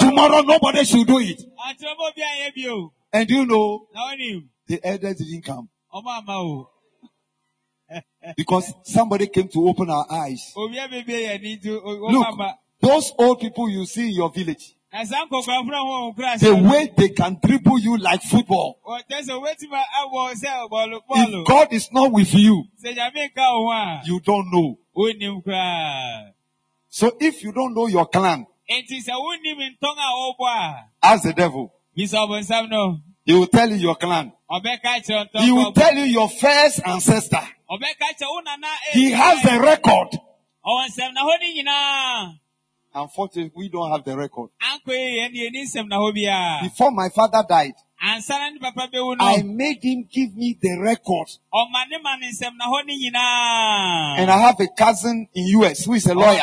tomorrow nobody should do it. aturabɔ bi a yɛ bi o And you know, the elders didn't come ɔmo ama o because somebody came to open our eyes. obi a bebe yɛ ni nti ɔmo Look, those old people you see in your village, na saa nkɔkora fúnra wọn ò kúrò the way they can dribble you like football. ɔtɛsɛ wetin awɔ sɛ bɔɔlu bɔɔlu If God is not with you, sèjàmí nka òun a you don't know. ó nim koraa So if you don't know your clan, nti sɛ ó nim ntɔn a ɔbɔ ask the devil. bisa ɔbɔnsam no He will tell you your clan. ɔbɛka kyerɛ ntɔn He will tell you your first ancestor. ɔbɛka kyerɛ ó nana He has the record. Ɔwɔ nsɛm na hɔ ni nyinaa Unfortunately, we don't have the record. ankɔ yi yɛn yɛn ni nsɛm na hɔ biara Before my father died, ansana ne papa bɛwu I no made him give me the record. ɔma ne ma ne nsɛm na hɔ ni nyinaa And I have a cousin in US who is a lawyer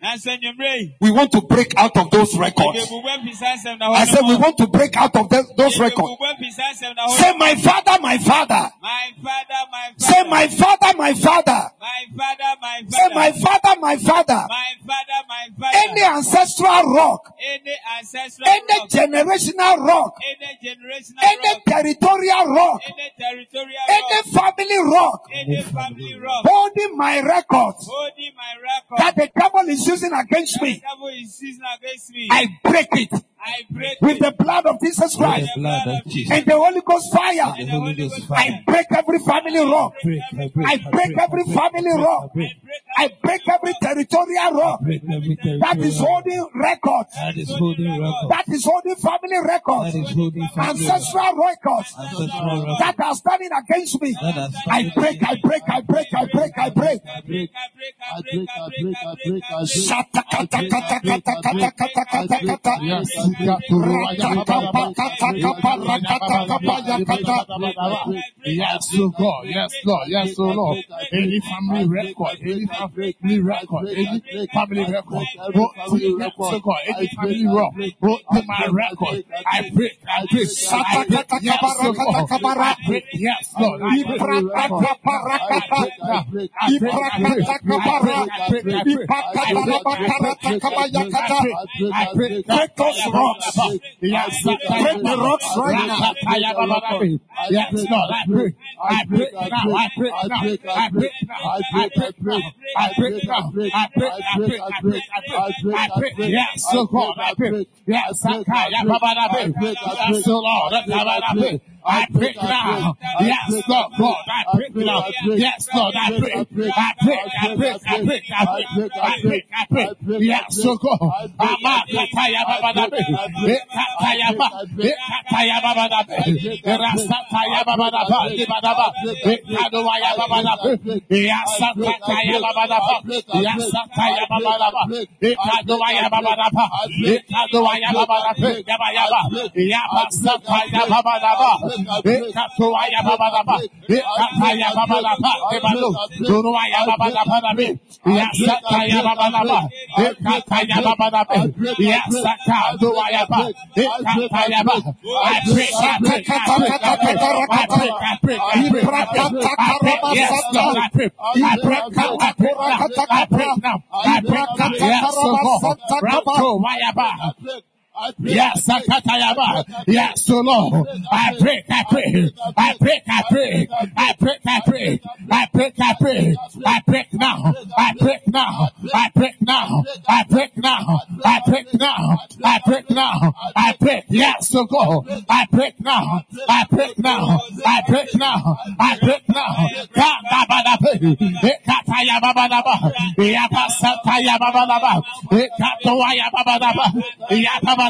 we want to break out of those records. yɛbɛbubu afi saa nsɛm na hɔ I said we want to break out of those records. Yɛbɛbubu afi saa nsɛm na hɔ Say, my father, my father. my father my father. Say, my father, my father. my father my Say, my father, father, my father, my father, my father, any ancestral rock, any ancestral any generational rock, any generational any territorial rock, any territorial any family rock. Any family rock, holding my records. Holding my record that the devil is using against me, I break it with the blood of Jesus Christ the blood of Jesus. and the Holy Ghost fire. And the Holy Ghost I break every family rock. break, I break, I break every family rock. break, I break every territorial rock break every that is territorial holding records. that is holding record, That is holding family records. that is holding family Ancestral records ancestral record, that are standing against me. that has I break, I break, I break, I break, I break. I break, I break, I break, I break, I I kata. Rakata kata kapa rakata kapa yakata. Yes, oh God, yes, Lord, yes, oh Lord. Any family record, any family record, any family record, brought to oh God, any family rock, brought to my record. I break, I break, I break, yes, oh God, I break, yes, Lord, I break, I break, I break, I break, I break, I break, I break, I break, Break those rocks. Yes, Break the rocks right now. Yes, Lord, I break, I break now, I break now, I break now, I break now, I break now, I break, I break, I break, I break, I break, yes, so God, I break, yes, I break, yes, Lord, I break, I break now. Yes, Lord, God, I break now. Yes, Lord, I break. I break, I break, I break, I break, I break, I break. Yes, so God. Ama kataya baba da be. Kataya ba. Kataya baba da be. Rasta taya baba da ba. Di ba da ba. Kadowaya baba da be. Yasa kataya baba da ba. Yasa taya baba da ba. Kadowaya baba da ba. Kadowaya baba da be. Yaba yaba. Yaba sataya baba da ba. Ekatuaya Babalaba, Ekataya Babalaba, Ebalu, Turuaya Babalaba, Yasataya Babalaba, Ekataya Babalaba, Yasaka Tuaya Ba, Ekataya Ba, I pray, I pray, I pray, I pray, I pray, I pray, I pray, yes, Lord, I pray, I pray, I pray, I pray now, I pray now, yes, Lord, Rato Wayaba, Yes, I Yes, so Lord. I pray, I pray. I pray, I pray. I pray, I pray. I pray, I pray. I pray now. I pray now. I pray now. I pray now. I pray now. I pray now. I pray. Yes, so go. I pray now. I pray now. I pray now. I pray now. Kandabadabe. Ekatayababadaba. Yabasatayababadaba. Ekatoayababadaba. Yababadaba.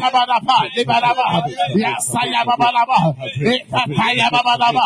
Ekatabadapa, Libanaba, Yasaya Babanaba, Ekataya Babanaba,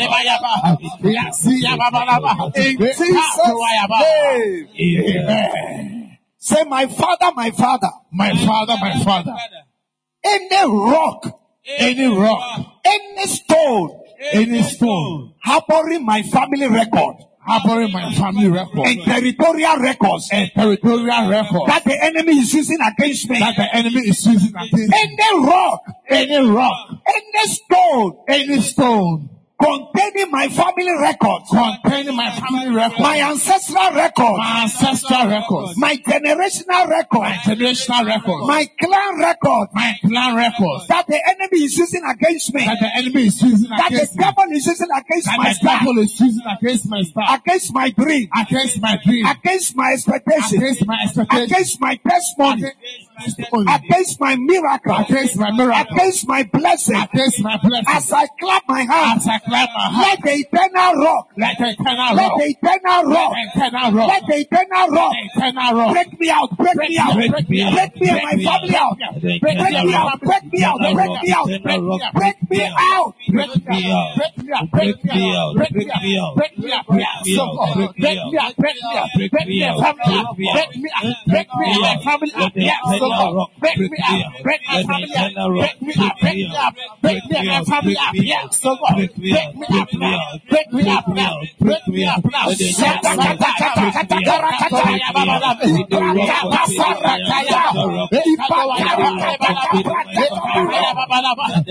In Jesus' name. Amen. Say, my father, my father, My father, my father, any rock, any rock, any stone any stone, harboring my family record harboring my family record and territorial records and territorial records that the enemy is using against me. that the enemy is using against me. Any rock, Any rock, any stone any stone containing my family records, containing my family record, my ancestral record, my ancestral records, my generational record, my generational record, my clan record my clan records. That the enemy is using against me, that the enemy is using that the against me, devil is using against that my the star, devil is using against my star, against my dream, against my dream, against my expectation, against my expectation, against my testimony, against against my miracle, against my miracle, against my blessing. against my blessing. As I clap my hands, As I clap my hands, let the eternal rock, let the eternal let rock, the eternal let the eternal rock, let the eternal rock the eternal rock, break me out, break me out, break break me out, break me and my break me family out, out, break me out, break me out, break me out, break me out. break me out, break me out, break me out, break me out, break me out, break me out, so God, break me out, break me out, break me out, family out, break me out, break me out, my family out, yeah, so God, break me out, break my family out, break me out, break me out, break me out, my family out, yeah, so God, break me out now, break me out now, break me out now, Break me out, break me out, break me out, break me out, break me out, break me out, break me out, break me out, break me out, break me out, break me out, Break me up, break me up, break me up, break me up, break me up, break me up, break me up, break me up. Yes, so God, Break me out. Break me out. Break me out. Break me out. Break me out. Break me out. Break me out. Break me out. Break me out. break me out. Kadayaba, Ekadoayaba, Yabalaba, Ekadayabalaba, Yasatayaba, Ekadoayabalaba, Ekadayabalaba, Eratokotobayaba, Yabalabalaba, Eratayabalaba, Yasatayabalaba, Ekadoayabalaba, Yabalaba, Yaba, Yasatayaba, Ekatayaba, Yasayabalaba, Ekadoayaba, Let the eternal rock, let the eternal rock break me up, break me up, break me up. Yes, so Break me Rock, break, break me up. Break me up! Break me up. Break me up. Break me up. Break me up. Break me up. Break me God. Break me up. Break me up. Break me up now. Break me up now. Break me up.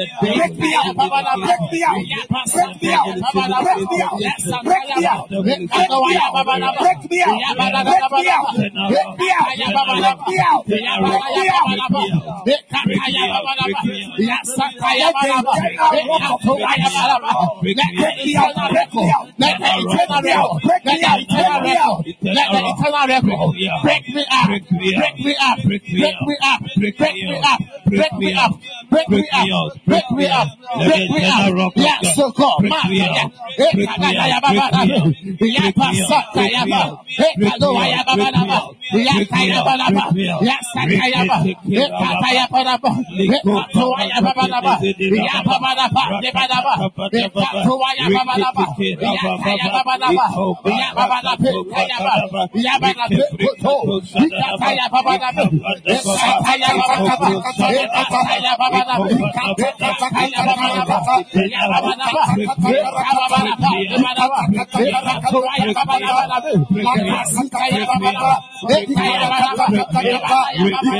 Break me up. Break me out. Break me out. Break me out. Break me out. Break me out. Break me out. Break me out. Yes, yaba, lekata yaba daba, lekato yaba daba, yaba daba, leba daba, lekato yaba daba, yaba yaba daba, yaba daba, yaba, yaba daba, koto, lekata yaba daba, lekata yaba daba, lekata yaba daba, lekata yaba daba, yaba daba, lekata daba, leba daba, lekato yaba daba, lekata yaba daba, lekata yaba daba, lekata yaba daba,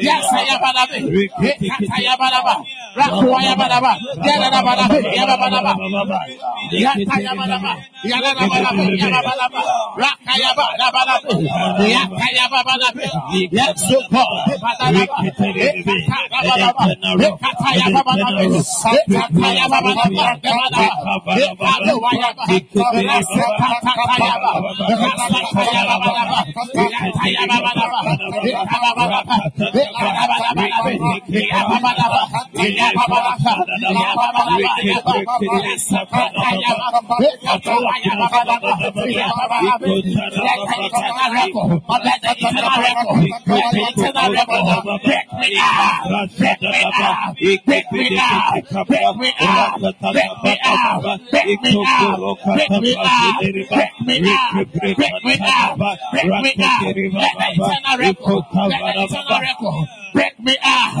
Yes, I Rakuayabalaba, Yanabalaba, Yanabalaba, Break me out! Break me out! Let the eternal record, let the eternal record now. Break me out.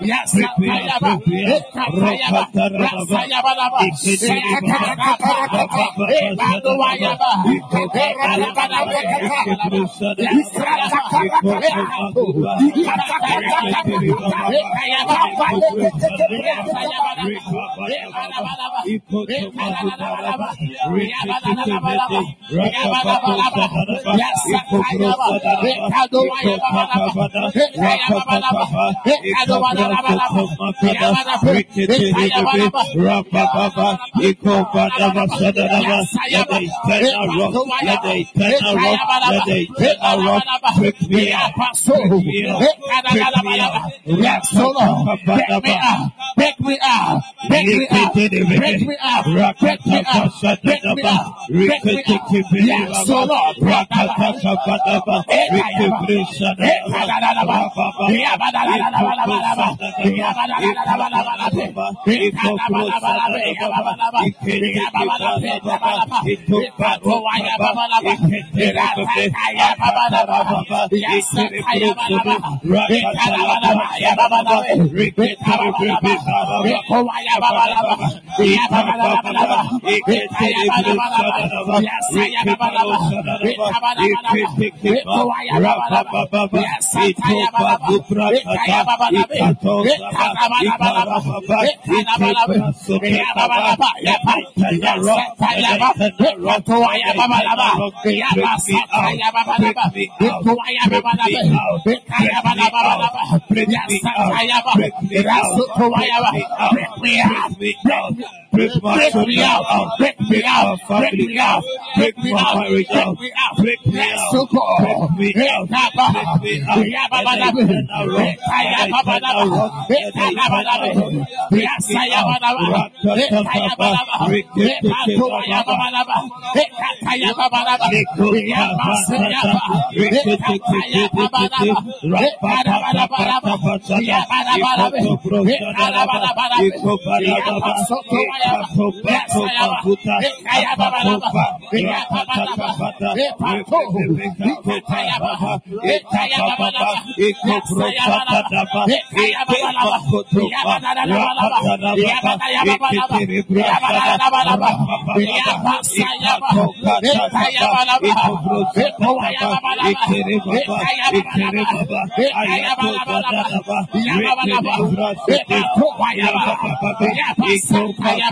Yes, Yes, I am let the eternal rock, let the eternal rock, let the eternal rock, Yes, break me out, Break me out, break me out, break me out. Let the eternal rock of Christ break me out, break me out, so break me out. Break me out, break me out, break me out, break me out, Thank baba,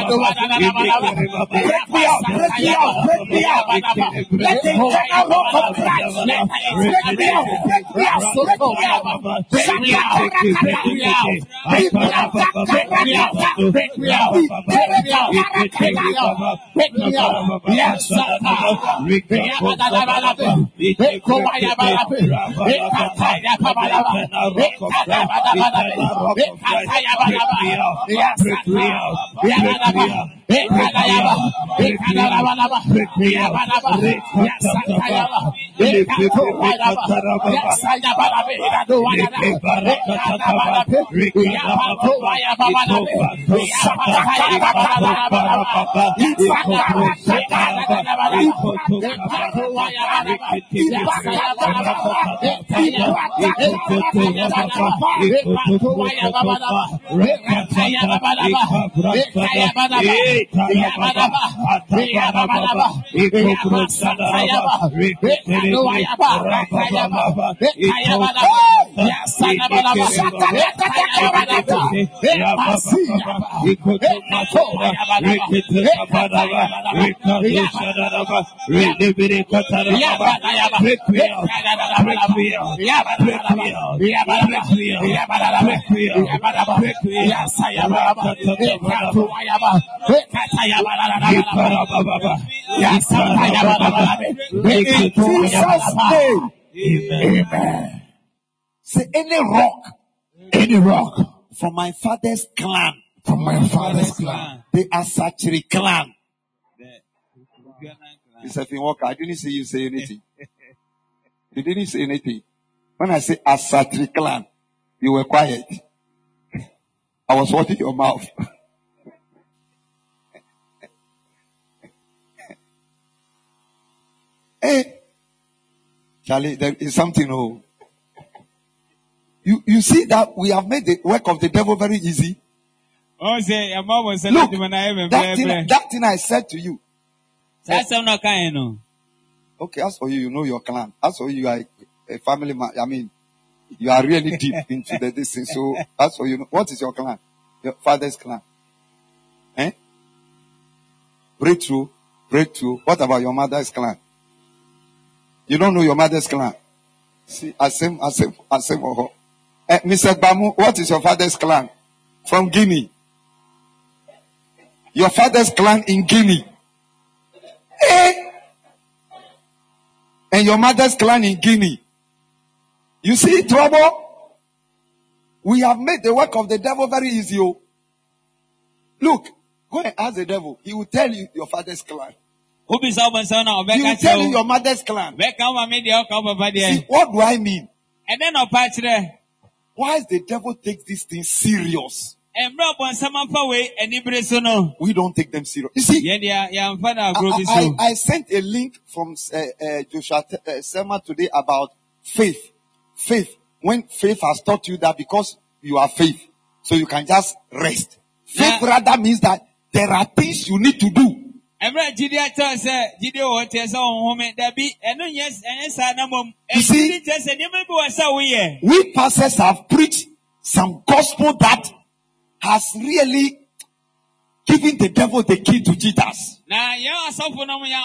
break me out, break me out, break me out, break me out. Yes, sir. Break me out. Break me out, break me out, break me out. Ekadayaba, Ekadalabalaba, Yabalaba, Yasakayaba, Ekatoyaba, Yasayabalabe, Iraduayaba, Ekadabalabe, Yapatoyabalabe, Yapatayabalabalaba, Yisakayabalabalaba, Ekatoyabalabe, Yasayabalaba, Ekayabalabalaba, Ekatoyabalaba, Ekatayabalaba, Ekayabalabalaba, Yabadaba, Yabadaba, Yabadaba, In Jesus' name. Amen. Say any rock Any rock from my father's clan, from my father's clan. the Asachiri clan. Mr. Walker, I didn't see you say anything. You didn't say anything. When I say Asatri clan, you were quiet. I was watching your mouth. Hey, Charlie, there is something. Oh, you you see that we have made the work of the devil very easy. Ɔn sɛ ɛmɔ bɔ sɛ Look, lɛdi mu na ɛyɛ that thing, that thing I said to you. Saa asɛm na ɔka yɛn. Okay, as for you, you know your clan. As for you, you are a, a family man. I mean, you are really deep into the this thing. So, as for you, know- what is your clan? Your father's clan. Eh? Breakthrough, breakthrough. What about your mother's clan? You don't know your mother's clan. See, Asem, Asem, Asem, oh, eh, Mr. Bamu, what is your father's clan? From Guinea. Your father's clan in Guinea. Eh? and your mother's clan in Guinea. You see trouble? We have made the work of the devil very easy. oh. Look, go and ask the devil. He will tell you your father's clan. He will ɔbɛka tell you your mother's clan. Bɛka wo maame deɛ ɔka wo papa See, what do I mean? Ɛdɛ na ɔpa kyerɛ. Why is the devil take these things serious? Mmerɛ ɔbɔnsɛm amfa wei anibere so no. We don't take them serious. You see, Yɛn deɛ yɛamfa no I, I. I sent a link from uh, uh, Joshua uh, Selman today about faith. Faith. When faith has taught you that because you are faith, so you can just rest. Faith Yeah. rather means that there are things you need to do. Mmerɛ gyidi akyerɛ sɛ gyidi wɔ teɛ sɛ ɔnhome dabi ɛno nyɛ ɛnyɛ saa na mmom. You see- Ɛgyidi kyerɛ sɛ nneɛma bi wɔ sɛ woyɛ. We pastors have preached some gospel that has really given the devil the key to Jesus. Na yɛn asɔfo no mo yɛ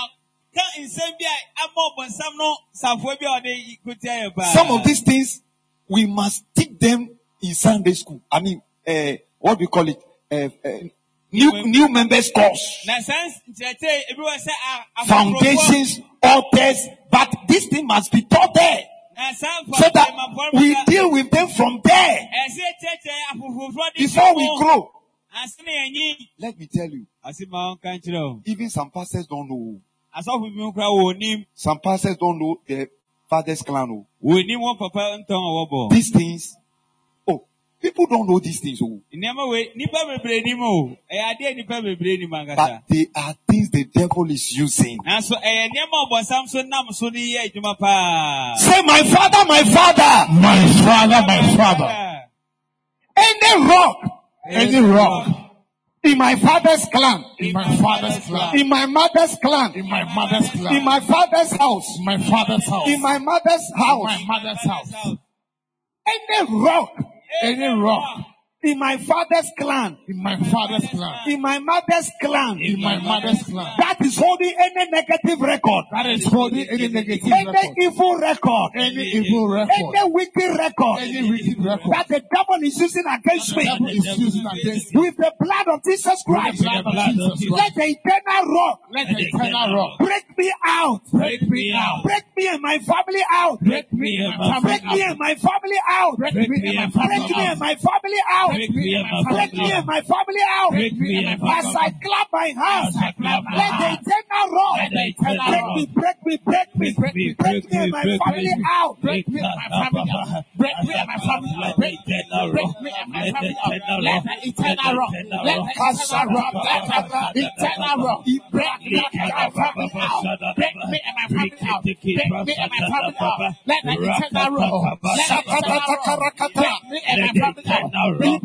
ka nsɛm bi a ama ɔbɔnsɛm no safoa bi a ɔde kutia. Some of these things, we must teach them in Sunday school. I mean, uh, what we call it? Uh, uh, new, new members course. Na saa nkyerɛkyerɛ ebi wɔ sɛ a- afoforɔfoɔ- foundations, altars, but this thing must be taught there Na saa so that mfɔmfɔmfɔ we no- deal with them from there Ɛsɛ kyerɛkyerɛ afoforɔfoɔ de before hyɛ we mo. grow. Ase ne yɛnyi. Let me tell you, Ase ma ɔnka nkyerɛ o. even some pastors don't know. Asɔfo bi nkura wɔ onim. Some pastors don't know their father's clan. oh. Wɔ people don't know these things, oh, Nneɛma wei nipa bebree nim o. Ɛyɛ adeɛ nipa bebree nim ankasa. but they are things the devil is using. Nanso ɛyɛ nneɛma ɔbɔnsam so nam so ne yɛ adwuma paa. Say, my father, my father, My father, my father. any rock Any rock in my father's clan, in my father's clan. in my mother's clan, In my mother's clan. in my father's house, In my father's house. in my mother's In house, my mother's house. any rock Any rock in my father's clan, in my father's clan. in my mother's clan, In my mother's clan. that is holding any negative record, That is holding any negative any record. evil record, Any evil record. any wicked record Any wicked record. that the devil is using against me is using against you. with the blood of Jesus Christ. The blood of Jesus Let the eternal rock Let the eternal rock break me out, break me out. break me and my family out, Break me and my break family me out. and my family out, Break me and my family out. Take me and my family, me my family out. Take me and my. As I clap my hands, let the eternal roar. Break me, break me, break me, break me, break me and my family out. Break me and my family out. Break me and my family out. Break me and my family out. Let the eternal roar. Let the eternal roar. Let the eternal roar. Break me and my family out. Break me and my family out. Break me and my family out. Let the eternal roar. Let the eternal roar. Break me and my family out.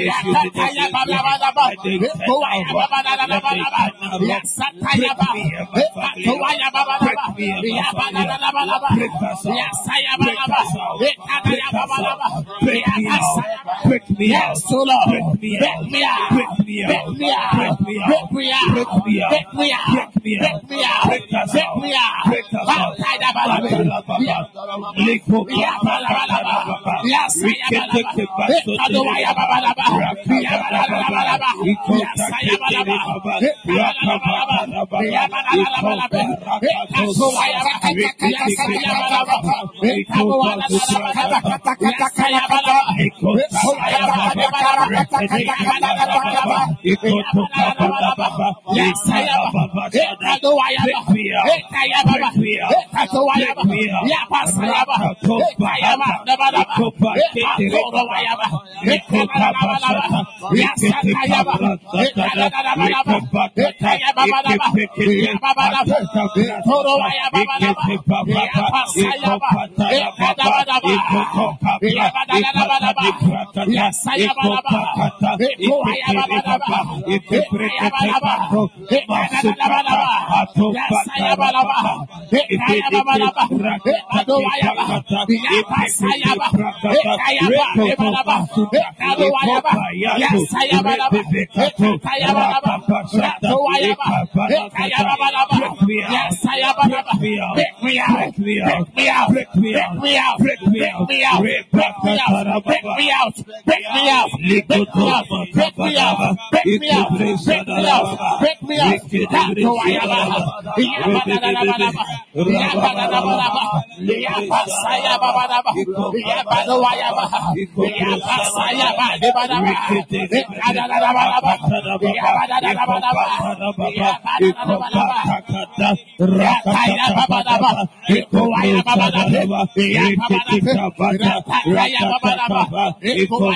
If you did this, Break me out, Break me out! Break me out, break me out, break me out, break me out, break me out, break me out, break me out, break me out, break me out, break me out, break me out. Break me out. Break me out. Yes, Yabba, Yabba, Ikova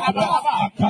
Yes,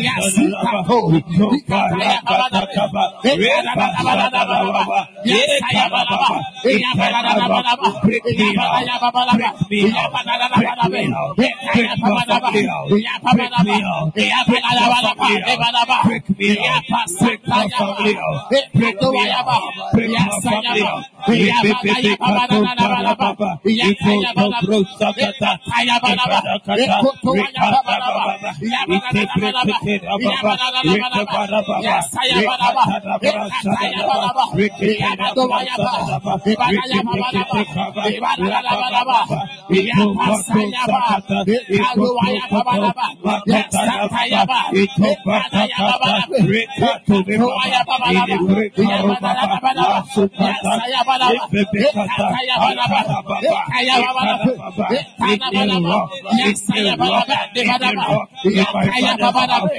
Yes, Break Yes, I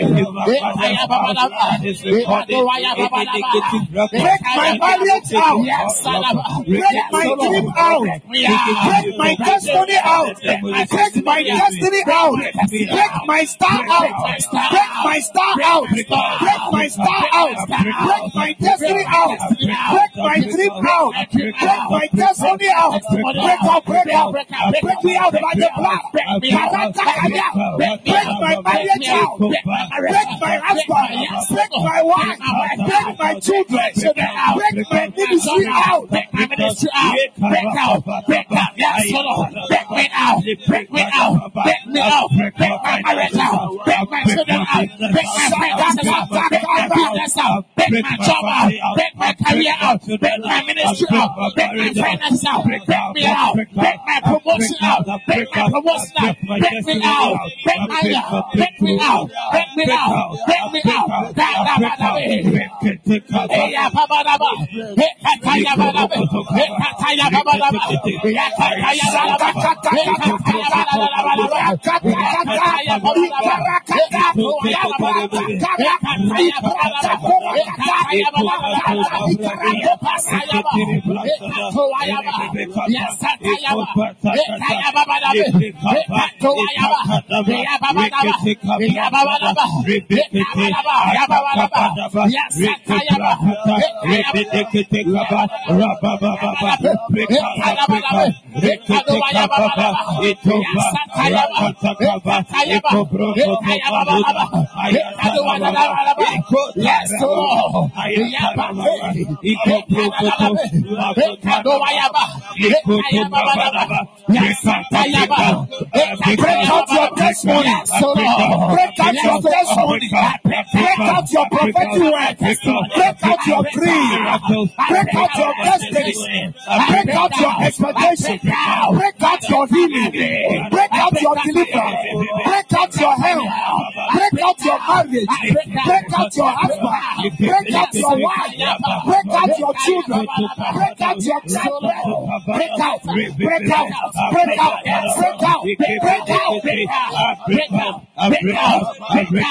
am my marriage out. Break my dream out. Break my destiny out. Break my destiny out. Break my star out. Break my star out. Break my star out. Break my destiny out. Break my dream out. Break my destiny out. Break out, break out. Break me out by the blood. Break my marriage out. Break my husband. Break my wife. Break my children. Break my ministry out. Break my ministry out. Break out. Break out. Yes, Lord. Break me out. Break me out. Break me out. Break my marriage out. Break my children out. Break my finances out. Break my business out. Break my job out. Break my career out. Break my ministry out. Break my finances out. Break me out. Break my promotion out. Break my promotion out. Break me out. Break my out. Break me out. Break me out. Break me Break out your testimony. Break out your testimony. Break out your prophetic word. Break out your dream. Break out your destiny. Break out your expectation. Break out your healing. Break out your deliverance. Break out your health. Break out your marriage. Break out your husband. Break out your wife. Break out your children. Break out your children. Break out. Break out. Break out. Break out. Break out. Break out. Break out. Break out. Break out.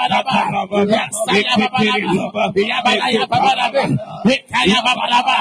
Yabalaba, Yabalaba, Yabalaba, Yabalaba,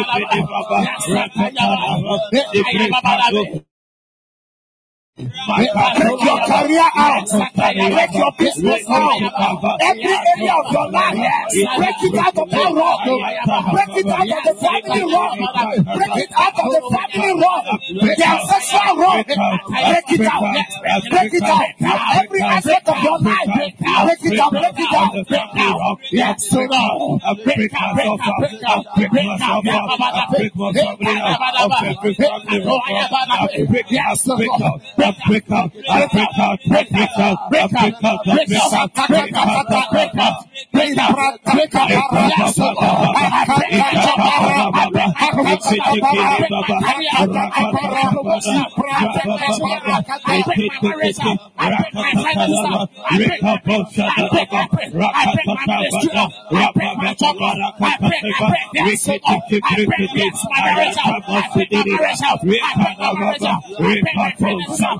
Rapa Rakata, Rakata, Break your career out. Break your business out. Every area of your life. Break it out of that rock. Break it out of the family rock. Break it out of the family rock. The ancestral rock. Break it out. Break it out. Every aspect of your life. Break it out. Break it out. Break out. Yes, so. Break out. Break out. Break out. Break out. Break out. Break out. Break out. Break out. Out. Break out. Out. Break out. Out. Break out. Out. Break out. Out out, break out, break out, break out, break out, break out, break out, break out, break out, break out, break out, break out,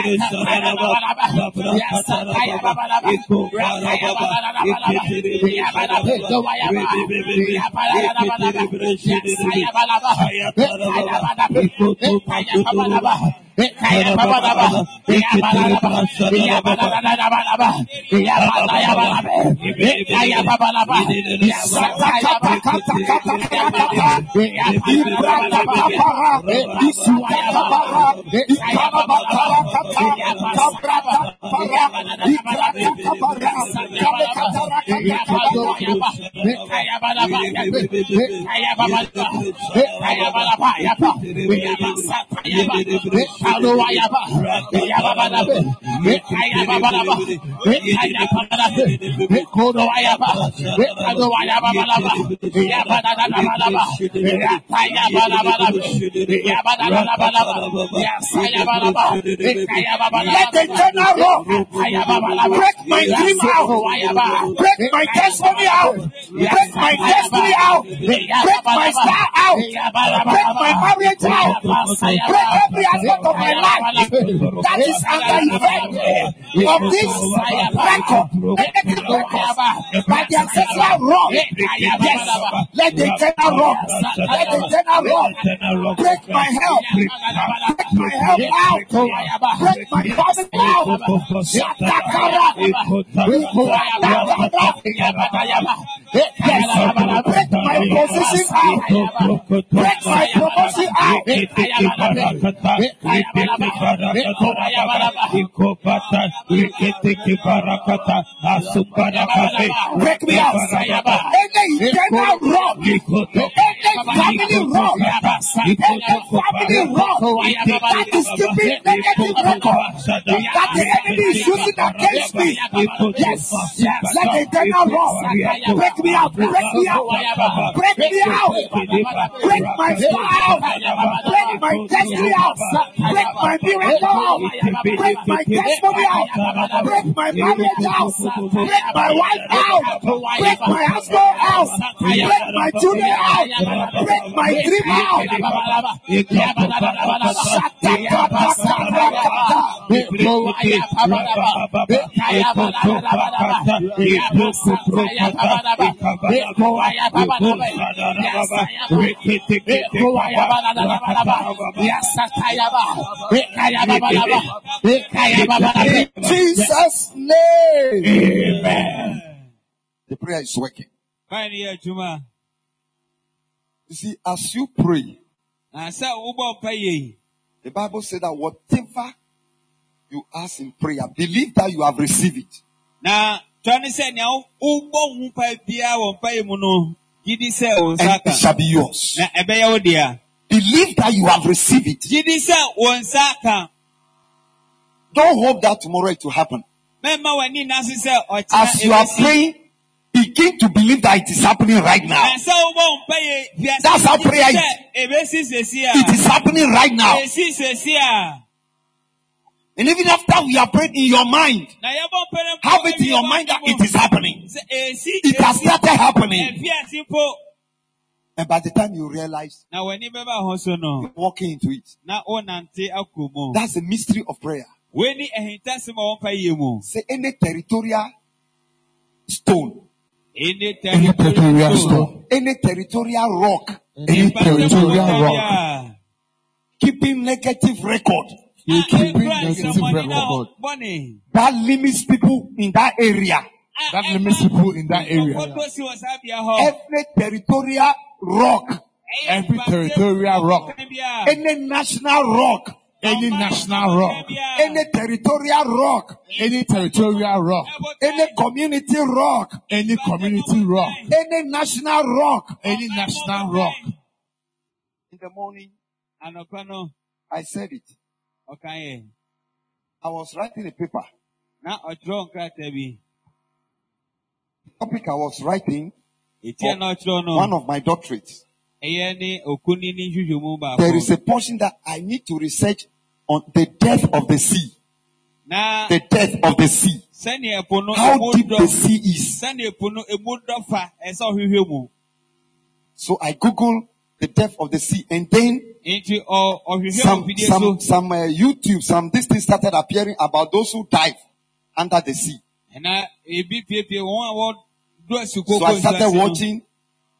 Yes, Ayabala Kaluwa Yaba, Yababadabe, Yababadaba, Yababadabe, Kodowa Yaba, Kaluwa Yababadaba, Yabadadabadaba, Yabadabadaba, Yabadabadaba, Yasayabadaba, Kayababadaba. Let the general rock break my dream out, break my testimony out, break my destiny out, break my star out, break my marriage out, break every aspect of my life. That is under effect of this record. And by the ancestral rock. Yes, let the eternal rock, let the eternal rock break my help, break my help out, break my family out. Yatakara, break my position out, break my promotion out. Break me out. Any. Break me out. Break my star out. Break my destiny out. Break my miracle out. Break my testimony out. Break my marriage out. Break my wife out. Break my husband out. Break my children out. Break my dream out. In Jesus' name. Amen. The prayer is working. ni yẹ You see, as you pray, na sɛ wobɔ mpa yie the Bible said that whatever you ask in prayer, believe that you have received it. Now, ne sɛ nea wo- wobɔ ho mpa biara wɔ mpa yi mu no gidi sɛ wo nsa And ka it shall be yours. na ɛbɛyɛ wo dea Believe that you have received it. gidi sɛ wo nsa ka Don't hope that tomorrow it will happen. mɛma w'ani nase sɛ As you are praying, begin to believe that it is happening right now. na sɛ wobɔ mpa yie wiase That's how prayer is. sɛ ɛbɛsi sesi a It is happening right now. ɛsi sesi a And even after we are praying in your mind, na yɛbɔ mpa no mpo have it in your mind that it is happening. It has started happening. Ɛfiase mpo And by the time you realize, na w'ani bɛba ho you're walking into it. na wonante akɔ mu That's the mystery of prayer. wei ni ahintasɛm a wɔmpa Say any territorial stone, ɛne Any territorial stone. any territorial rock, Any territorial rock. keeping negative record You keeping negative record. that limits people in that area. That limits people in that area. Kɔkɔsi wɔ saa bea hɔ. Every territorial rock, Ɛyɛ every territorial rock. any national rock, Any national rock. any territorial rock, Any territorial rock. any community rock, Any community rock. any national rock. Any national rock. In the morning, Anɔpa I said it. Okay. I was writing a paper. Na ɔtwerɛ nkrataa bi. Topic I was writing, Eti a na ɔtwerɛ one of my doctorates. ɛyɛ ne okuni ne nhwehwɛmu baako. There is a portion that I need to research on the depth of the sea. The depth of the sea. sɛnea ɛpo no How deep the sea is. sɛnea ɛpo no emu dɔ fa, ɛsɛ ɔhwehwɛ mu. So I Google the depth of the sea and then Nti ɔ ɔhwehwɛ some, mu fidie so. some, some uh, YouTube, some this thing started appearing about those who dive under the sea. Ɛna ebi piepie wɔn a wɔdɔ asukoko So I started watching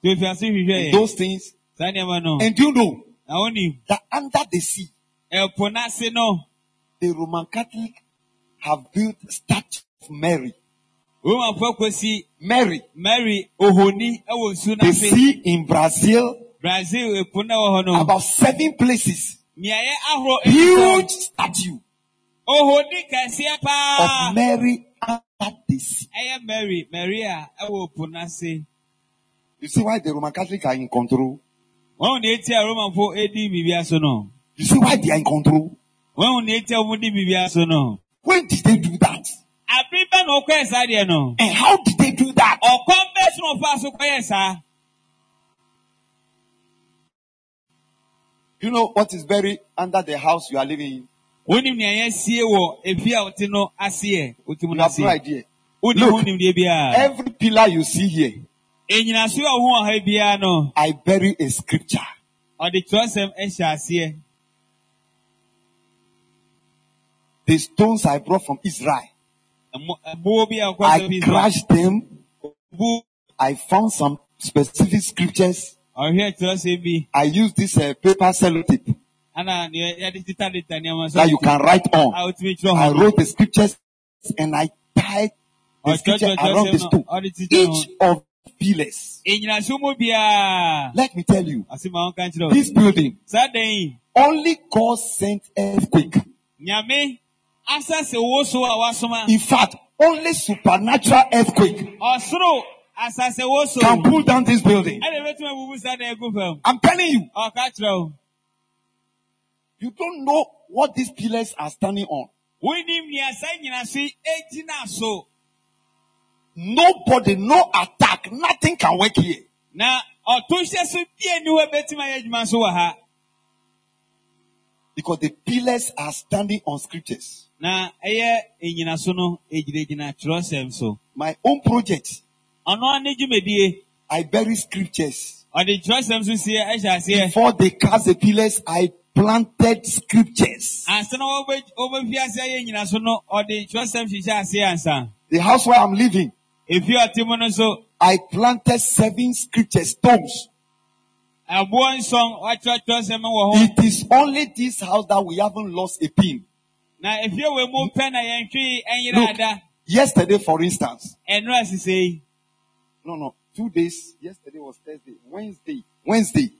Tuofiase hwehwɛ yɛ. those things. Saa nneɛma no. And you know that under the sea, ɛpo n'ase no the Roman Catholic have built statue of Mary. Mary. mary ohoni ɛwɔ nsu The sea in Brazil, brazil epo na ɛwɔ about seven places. Huge statue of Mary under the sea. ɛyɛ mary mary a ɛwɔ po n'ase You see why the Roman Catholic are in control? wɔn na eti a romanfoɔ edi biribi so no You see why they are in control? wɔn na eti a wɔn di biribi so no When did they do that? abiri bɛ na ɔkɔɛ saa deɛ no And how did they do that? ɔkɔn bɛɛ so na ɔfa so kɔyɛ saa You know what is buried under the house you are living in? Wɔnim nea yɛsie wɔ efi a ɔte no aseɛ have no wɔnim Look. ho nimdeɛ biara. Every pillar you see here, enyinaso a ɔho ɔha biara no I bury a scripture. ɔde twerɛsɛm hyɛ aseɛ The stones I brought from Israel, ɔkɔ I crushed them. I found some specific scriptures. I used this uh, paper sellotape ana nea yɛde teta deta nneɛma so that you can write on. I wrote the scriptures and I tied the Ɔtwerɛ scripture around the twerɛsɛm no stone. ɔde teta ho Each of pillars. Enyinaso mu biara. Let me tell you, Ase ma ɔnka nkyerɛ this building, only God sent earthquake. Nyame asase woso a wasoma. In fact, only supernatural earthquake Ɔsoro asase woso. can pull down this building. Ɛna ebetumi abubu saa dan egu fam. I'm telling you, oh, Ɔka kyerɛ o. you don't know what these pillars are standing on. Wonim nea saa nyinaso yi egyina so. Nobody, no attack, nothing can work here. Na ɔto hyɛ so bie ni hɔ betumi ayɛ adwuma so wɔ ha. Because the pillars are standing on scriptures. Na ɛyɛ enyinaso no egyinagyina twerɛsɛm so. My own project, Ɔno ane dwumadie. I bury scriptures. Ɔde twerɛsɛm so sie ɛhyɛ aseɛ. Before they cast the pillars, I planted scriptures. Ansa na wɔbɛ wɔbɛfi ase ayɛ nyinaso no, ɔde twerɛsɛm hyehyɛ aseɛ ansa. The house where I'm living, Efi ɔte mu no nso, I planted seven scriptures, stones. ɛboɔ nson wɔatwerɛ twerɛsɛm wɔ hɔ. It is only this house that we haven't lost a pin. Na efie wɔ mu pɛ na yɛntwi ɛnyere Look, ada. yesterday, for instance, Ɛnura sise yi, no, no, two days, yesterday was Thursday, Wednesday, Wednesday.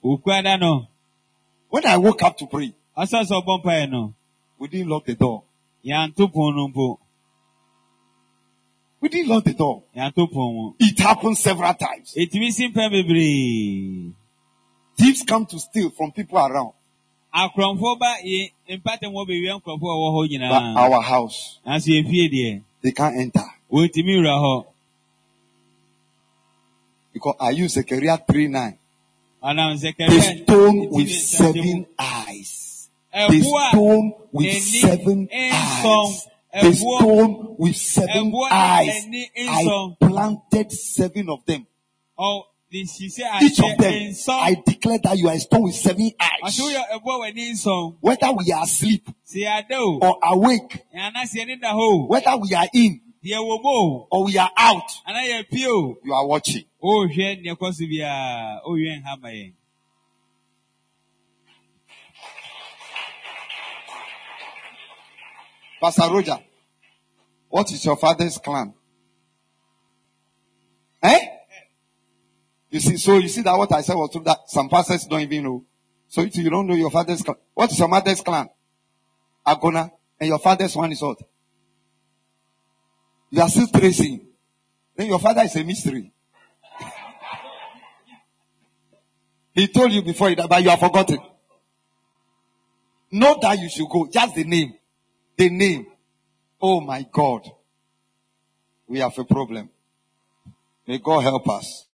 Oku ada no, When I woke up to pray, ɔsɔsɔ bɔ mpaeɛ no, we didn't lock the door. yɛanto pon no mpo, We didn't lock the door. yɛanto pon mu. It happened several times. Etumi si mpɛn bebree. Thieves come to steal from people around. Akorɔmfoɔ ba yɛ mpatam wɔ bewia nkorɔfoɔ a wɔwɔ hɔ But nyinaa. our house, Nanso yɛn fie deɛ, they can't enter. wɔntumi wura hɔ. Because I use Zechariah 3-9. The stone with seven eyes. The stone with seven eyes. The stone with seven eyes. I planted seven of them. hyehyɛ Each of them. I declare that you are a stone with seven eyes. Ɔsɛ woyɛ ɛboa w'ani nson. Whether we are asleep Sɛ yɛada o, or awake, yɛana sɛ yɛde da hɔ o, whether we are in deɛ wɔ mu o, or we are out, anaa yɛpie o, you are watching. Ɔrehwɛ deɛ ɛkɔ so biara, ɔrehwɛ nha ma yɛn. Pastor Roger, what is your father's clan? Eh? You see, so you see that what I said was true that some pastors don't even know. So you don't know your father's clan, what is your mother's clan? Agona. And your father's one is what? You are still tracing. Then your father is a mystery. He told you before, but you have forgotten. Not that you should go, just the name. The name. Oh my God. We have a problem. May God help us.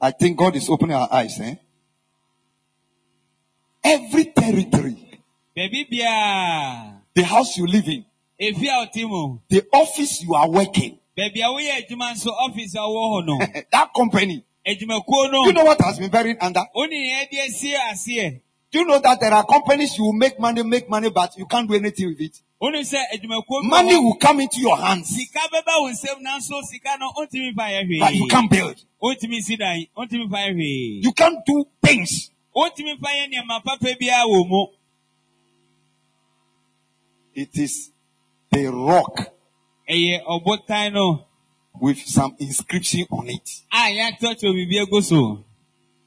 I think God is opening our eyes, eh? Every territory, biara, the house you live in, the office you are working, baabi a woyɛ adwuma nso ɔfis a wɔwɔ hɔ no, that company, adwumakuo do you no, know what has been buried under? wone yɛn de asie aseɛ. Do you know that there are companies you will make money, make money, but you can't do anything with it? Wone sɛ adwumakuo bi wɔ Money hɔ, will come into your hands, sika bɛba wo nsam nanso sika no ontumi fa yɛ but you hwee. can't build. Ontumi si dan, ontumi fa yɛ hwee. You can't do things. Ontumi fa yɛ nneɛma papa biara wɔ mu. It is the rock Ɛyɛ ɔbotan no with some inscription on it. a yɛatwerɛtwerɛ biribi agu so.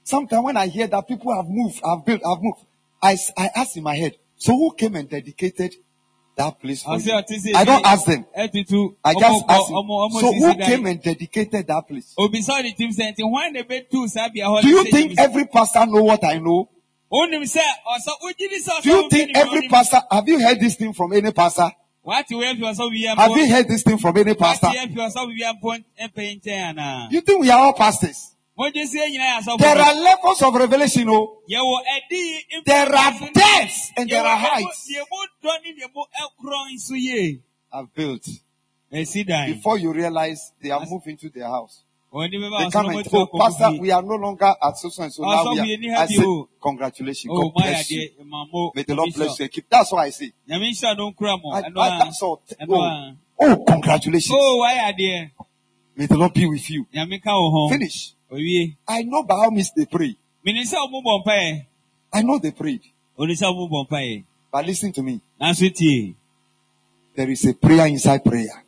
Sometimes when I hear that people have moved, have built, have moved, I, I ask in my head, so who came and dedicated that place for you? I don't ask them. Eh, I just ask them. So who came and dedicated that place? Obisa ɔde tim sɛ nti hwan na ebetu saa bea hɔ? Do you think every pastor know what I know? Onim sɛ ɔsɔ wogyi di sɛ Do you think every pastor, have you heard this thing from any pastor? Wati wo efi ɔsɔ wia Have you heard this thing from any pastor? Wati efi ɔsɔ wia mpo mpɛ nkyɛn ana. You think we are all pastors? Mogye si enyina yɛ asɔfo. There are levels of revelation, oh. There are depths and there are heights. Deɛ mu dɔ ne deɛ mu ɛkorɔ nso yie. I've built. Before you realize they are moving to their house. Wɔn ni bɛba They ɔsɔ come mo and ti oh, ɔkɔ Pastor, bubu we are no longer at so so and so. Now Also, we we are. need I help say, you. congratulations. Oh, God my bless you. idea, mamo. May the Lord bless you and keep. That's what I say. Nyame nhyira no nkura mo. I, Ɛno I, a. that's all. Ɛno Oh, a. oh, congratulations. Oh, wayɛ adeɛ. May the Lord be with you. Nyame ka wo ho. Finish. Owie. I know by how means they pray. Menim sɛ ɔmo bɔ mpaeɛ. I know they prayed. Onim sɛ ɔmo bɔ mpaeɛ. But listen to me. Nanso tie. There is a prayer inside prayer.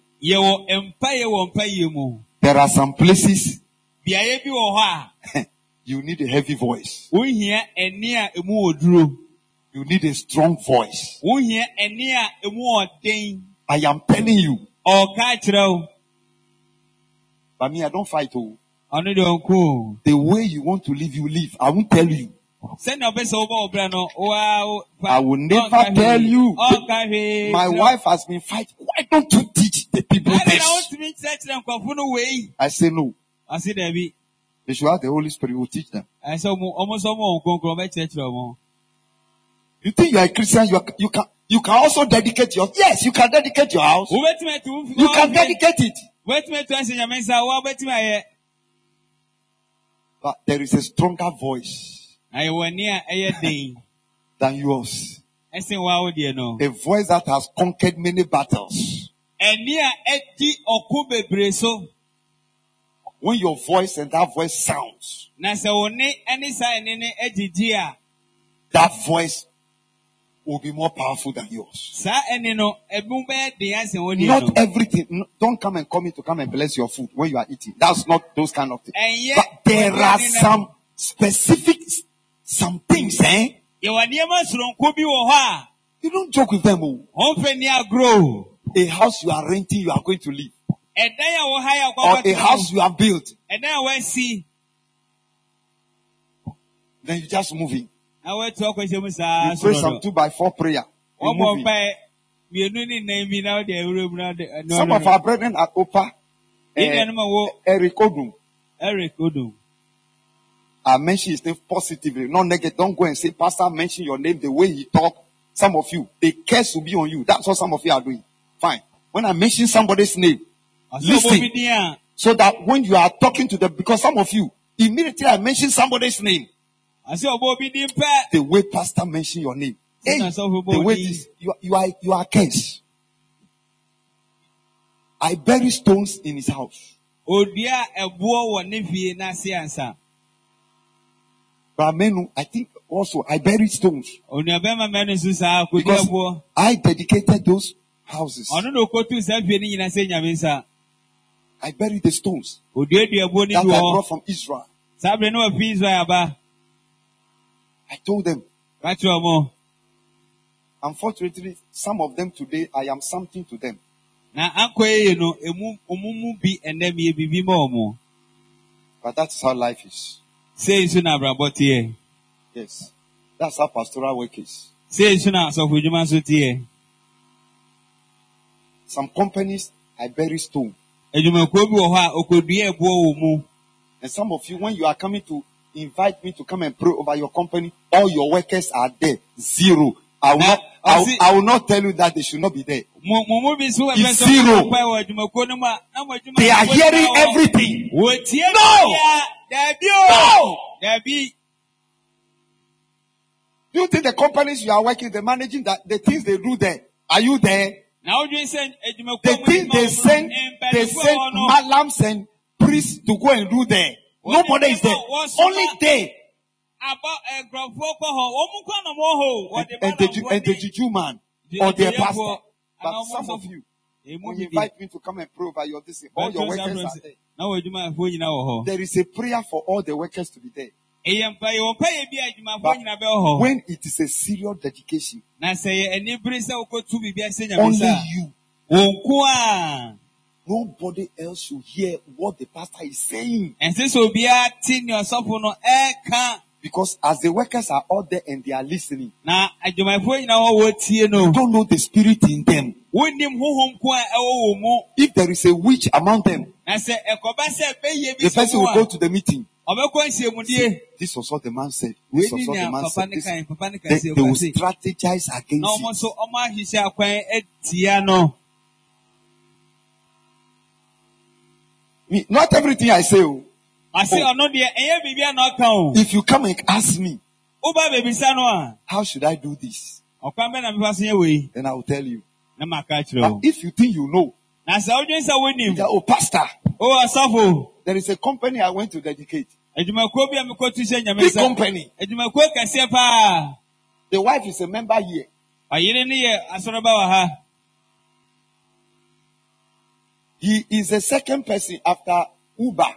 Yɛwɔ mpaeɛ wɔ mpaeɛ mu There are some places beaeɛ bi wɔ hɔ a you need a heavy voice. wohia ɛne a emu wɔ duro You need a strong voice. wohia ɛne a emu wɔ den I am telling you. ɔka kyerɛ wo But me, I don't fight. Oh. ɔno deɛ ɔnko o The way you want to live, you live. I won't tell you. sɛnea ɔpɛ sɛ wobɔ wo berɛ no woa wo I will never ɔnka tell hwee. you. ɔnka hwee My kyerɛ wo. wife has been fighting. Why don't you teach the people this? wontumi nkyerɛkyerɛ no I say no. They should have the Holy Spirit will teach them. ɛsɛ ɔmo ɔmo nso ɔmo wɔ nkronkron ɔbɛkyerɛkyerɛ ɔmo You think you are a Christian? You, are, you can you can also dedicate your yes. You can dedicate your house. wobɛtumi atu wo fi- You can dedicate it. wobɛtumi atu ahyɛ nyame nsa wo wobɛtumi ayɛ But there is a stronger voice na yɛwɔ ani a ɛyɛ than yours. ɛsen wa wo deɛ no A voice that has conquered many battles. Ani a ɛdi ɔko bebree so When your voice and that voice sounds, na sɛ wo ɛne saa ɛne ne agyigyi a that voice will be more powerful than yours. saa ɛne no ɛbi bɛyɛ den asen wo deɛ Not everything. no, Don't come and call me to come and bless your food when you are eating. That's not those kind of things. ɛnyɛ But there are some specific, some things, eh? yɛwɔ nneɛma soronko bi wɔ hɔ a You don't joke with them. Oh. ɔmfɛ ni agorɔ A house you are renting, you are going to live. a wɔ ha yɛ Or a house you have built. ɛdan a wɔasi Then you just move in. na wɔatu akɔhyɛ mu saa You pray some two by four prayer. You wɔbɔ move in. mpae mmienu ne nnan bi na wɔde awura mu na wɔde ɛno Some of our brethren at Opa, eh, ɛno ma wɔ Eric Odum, eric odum I mention his name positively, not negative. Don't go and say, Pastor, mention your name the way he talk. Some of you, the curse will be on you. That's what some of you are doing. Fine. When I mention somebody's name, Listen. ɔbɔ bi din a so that when you are talking to them, because some of you, immediately I mention somebody's name, ɔsɛ ɔbɔ bi din pɛ the way pastor mention your name, hey, Sina sɔfo bɔ the way this, you, you are, you are cursed. I bury stones in his house. odua ɛboɔ wɔ ne fie But Amenu, I think also I buried stones onuabɛrima mɛno nso saa kodua because I dedicated those houses. ɔno na okotu saa fie no nyinaa sɛ nyame nsa I buried the stones oduadua boɔ no that I brought from Israel. saa bere no wafi israel aba I told them, unfortunately, some of them today, I am something to them. na ankɔ yie no emu ɔmo mu bi ɛnɛ mi yɛ bibi ma ɔmo But that's how life is. sei nso na abrabɔ teɛ Yes. That's how pastoral work is. sei nso na asɔfo dwuma nso teɛ Some companies, I bury stone. adwumakuo bi wɔ hɔ a okodua ɛboɔ wɔ mu And some of you, when you are coming to invite me to come and pray over your company, all your workers are there. Zero. I will, Now, not, I, will, I will not tell you that they should not be there. mo mo mu bi nso wɔ It's zero. ɔmo wɔ adwumakuo no mu a na mo adwuma They are hearing everything. No! No! Do you think the companies you are working, the managing that the things they do there, are you there? Na wodwen sɛ adwumakuo The nyinaa they send, they wɔ send hɔ no, malams and priests to go and do there. Nobody is there. Only they aba nkurɔfoɔ kɔ hɔ. Eh, wɔn mu kɔ na wɔn and, and the, and the Juju man or their the pastor. But some of you, when you invite me to come and pray over your this, all your workers are there. Na wɔn adwumafoɔ nyinaa wɔ hɔ. There is a prayer for all the workers to be there. But when it is a serious dedication, only you. Nobody else should hear what the pastor is saying. Because as the workers are all there and they are listening, you don't know the spirit in them. If there is a witch among them, the person will go to the meeting. Ɔbɛkɔ nhyiamudie This was what the man said. This wei was ni what the nea man papa said. ne This, kan papa ne kan they, sɛ they will ɔkɔse strategize na against ɔmo you. nso ɔmo ahyehyɛ akwan atia no Me, Not everything I say. oh. ase Oh. ɔno deɛ ɛyɛ biribi a na ɔka o If you come and ask me, woba bebisa no a how should I do this? ɔkwan bɛ na mefa so yɛ wei Then I will tell you. na maka kyerɛ But wo if you think you know, na sɛ wodwen sɛ wonim that, oh, pastor, Oh, o ɔsɔfo there is a company I went to dedicate. adwumakuo bi a mekɔtu hyɛ nyame Big company. The wife is a member here. ɔyere ne yɛ asɔrɔba He is the second person after Uber.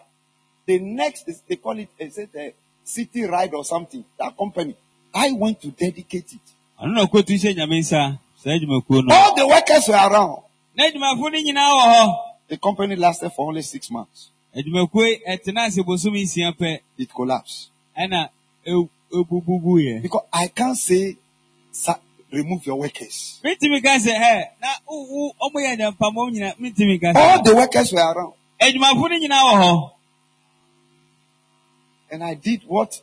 The next is they call it is it a city ride or something. That company. I went to dedicate it. ɔno na kotu hyɛ nyame nsa saa adwumakuo no All the workers were around. Na adwumafo no nyinaa wɔ hɔ The company lasted for only six months. adwumakuo yi ɛtena ase bosom nsia pɛ It collapsed. Because I can't say sa- remove your workers. mentumi ka sɛ ɛ na wo- wo- ɔmo yɛ nyampamɔ nyina mentumi ka All the workers were around. adwumafo no nyinaa wɔ hɔ And I did what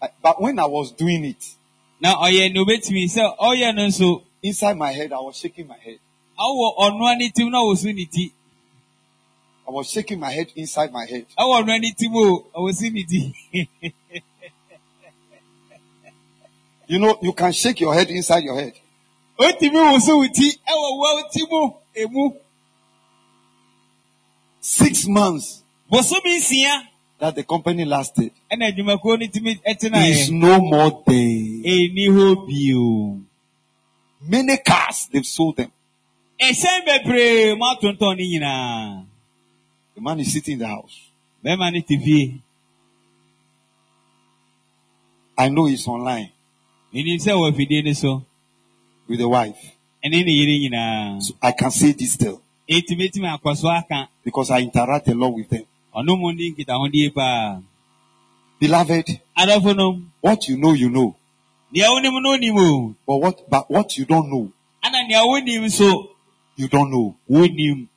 I- but when I was doing it, now, ɔyɛ ne obetumi sɛ ɔyɛ no nso inside my head, I was shaking my head. Awɔ ɔnoa ne tim na wɔso ne ti I was shaking my head inside my head. awɔ ɔnoa ne tim o ɔwɔsi ne ti You know, you can shake your head inside your head. otumi woso wo ti ɛwɔ wɔn ti mu emu Six months that the company lasted. ɛna adwumakuo no tumi ɛtena Is no more there. ɛni hɔ bio Many cars, they've sold them. The man is sitting in the house. bɛrima ne te fie I know he's online. Menim sɛ wɔ afidie no so with the wife. ɛne ne yere nyinaa So I can say this still eti betumi akɔ so aka because I interact a lot with them. ɔno mu ne nkitahodie paa Beloved, what you know, you know. nea wonim no wonim o But what, but what you don't know, ana nea wonim nso you don't know. wonim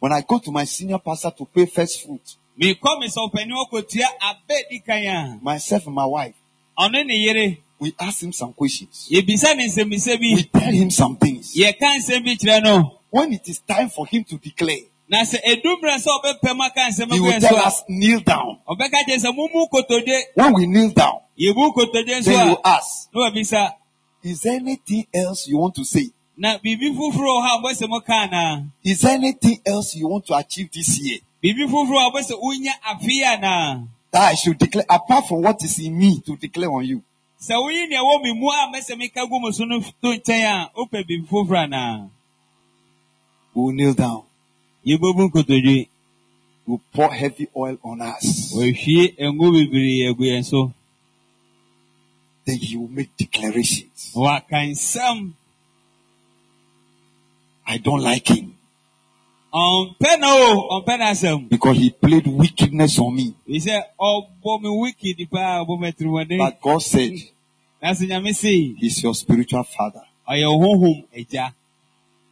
When I go to my senior pastor to pay first fruit, me sɛ ɔpanin ɔkɔtua abɛ di kan a myself and my wife, ɔno ne yere we ask him some questions. yɛbisa ne nsɛmbisa We tell him some things. yɛka nsɛm bi kyerɛ no When it is time for him to declare, na sɛ edu mmerɛ sɛ ɔbɛpɛ mu aka nsɛm he will tell us, kneel down. ɔbɛka kyerɛ sɛ mumu kotodwe When we kneel down, yɛbu kotodwe nso then you a ask, is there anything else you want to say? Na biribi foforɔ wɔ hɔ a wɔbɛsɛ mo Is there anything else you want to achieve this year biribi foforɔ a wɔbɛsɛ wonya afei anaa that I should declare apart from what is in me to declare on you? sɛ woyi nea ɛwɔ me mu a mɛsɛ meka gu mo so no to nkyɛn a wopɛ biribi foforɔ anaa We will kneel down. yɛbɛbu nkotodwe We will pour heavy oil on us. wɔahwie ngo bebree agu yɛn so Then he will make declarations. Na waka nsɛm I don't like him. Ɔmpɛ na o ɔmpɛ because he played wickedness on me. ɛyi sɛ ɔbɔ me wicked paa ɔbɔ me atirimuɔden But God said nanso nyame se he's your spiritual father. ɔyɛ wo honhom agya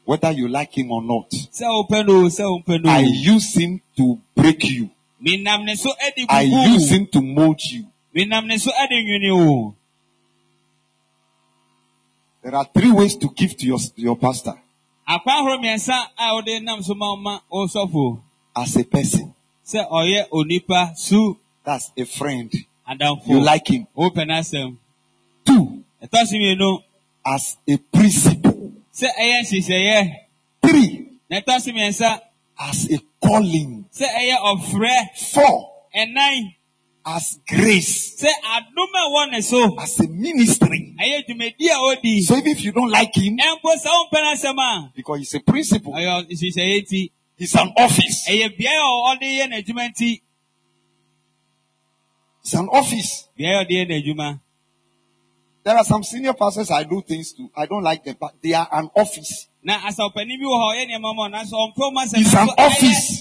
Whether you like him or not, sɛ wopɛ no o sɛ wompɛ no I use him to break you. menam ne so ade I use him to mold you. menam ne so ade nwene o. There are three ways to give to your, your pastor akwan ahorow mmiɛnsa a wode nam so ma ma wo sɔfo. As a person. sɛ ɔyɛ onipa su. That's a friend. adamfo. You like him. wopɛ n'asɛm. Two, ɛtɔ so mmienu. As a principle. sɛ ɛyɛ nhyehyɛeɛ. Three, na ɛtɔ so mmiɛnsa. As a calling. sɛ ɛyɛ ɔfrɛ. Four, ɛnan as grace. sɛ adom a ɛwɔ ne so As a ministry. ɛyɛ dwumadi a odi So even if you don't like him, ɛmpo sɛ wompɛ a because he's a principle, ɔyɛ nhyehyɛeɛ nti he's an office. ɛyɛ beaeɛ a ɔde yɛ n'adwuma nti It's an office. beaeɛ a ɔde yɛ There are some senior pastors I do things to. I don't like them, but they are an office. na asawpanin bi wɔ hɔ ɔyɛ nneɛma ma ɔnanso ɔmpɛ ɔmo asɛm It's an office.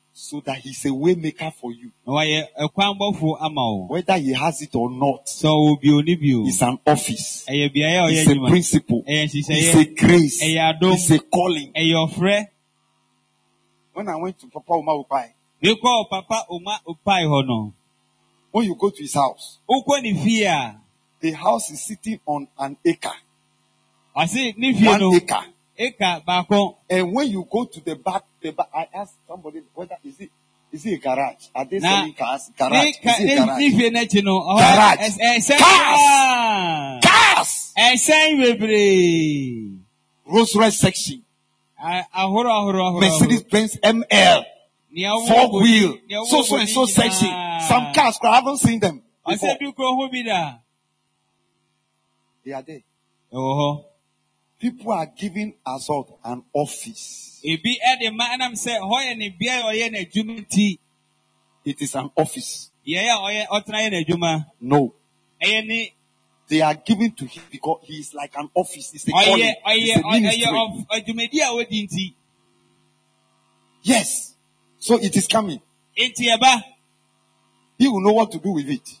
so that he's a waymaker for you. na wayɛ ɛkwan bɔfo ama wo Whether he has it or not, sɛ ɔwɔ bio ne bio it's an office. ɛyɛ a ɔyɛ It's a principle. It's a grace. It's a calling. When I went to Papa Uma Upai, papa oma opae hɔ when you go to his house, wokɔ ne fie the house is sitting on an acre, ɔse ne fie one acre. And when you go to the back The, ba- I asked somebody whether is it is it a garage? Are they Nah. selling cars? Garage. Ne Is it a ne- garage? ne fie n'akyi no, ɔhɔ- Garage. ɛs- ɛsɛn Cars. koraa. Cars. Ɛsɛn bebree. Rolls Royce section. A- Ahorow ahorow ahorow. Mercedes Benz ML. Four wheel. So so and so section. Some cars, I haven't seen them. Ɔsɛ Before. bi kuro ho bi da. They are there. Ɛwɔ hɔ. People are giving assault an office. Ebi ɛde ma ɛnam sɛ hɔ yɛ ne bea a ɔyɛ n'adwuma nti It is an office. yɛyɛ a ɔyɛ ɔtena yɛ n'adwuma. No. Ɛyɛ ne They are giving to him because he is like an office. It's a calling. ɔyɛ ɔyɛ ɔyɛ adwumadi a wɔdi nti. Yes. So it is coming. Nti ɛba He will know what to do with it.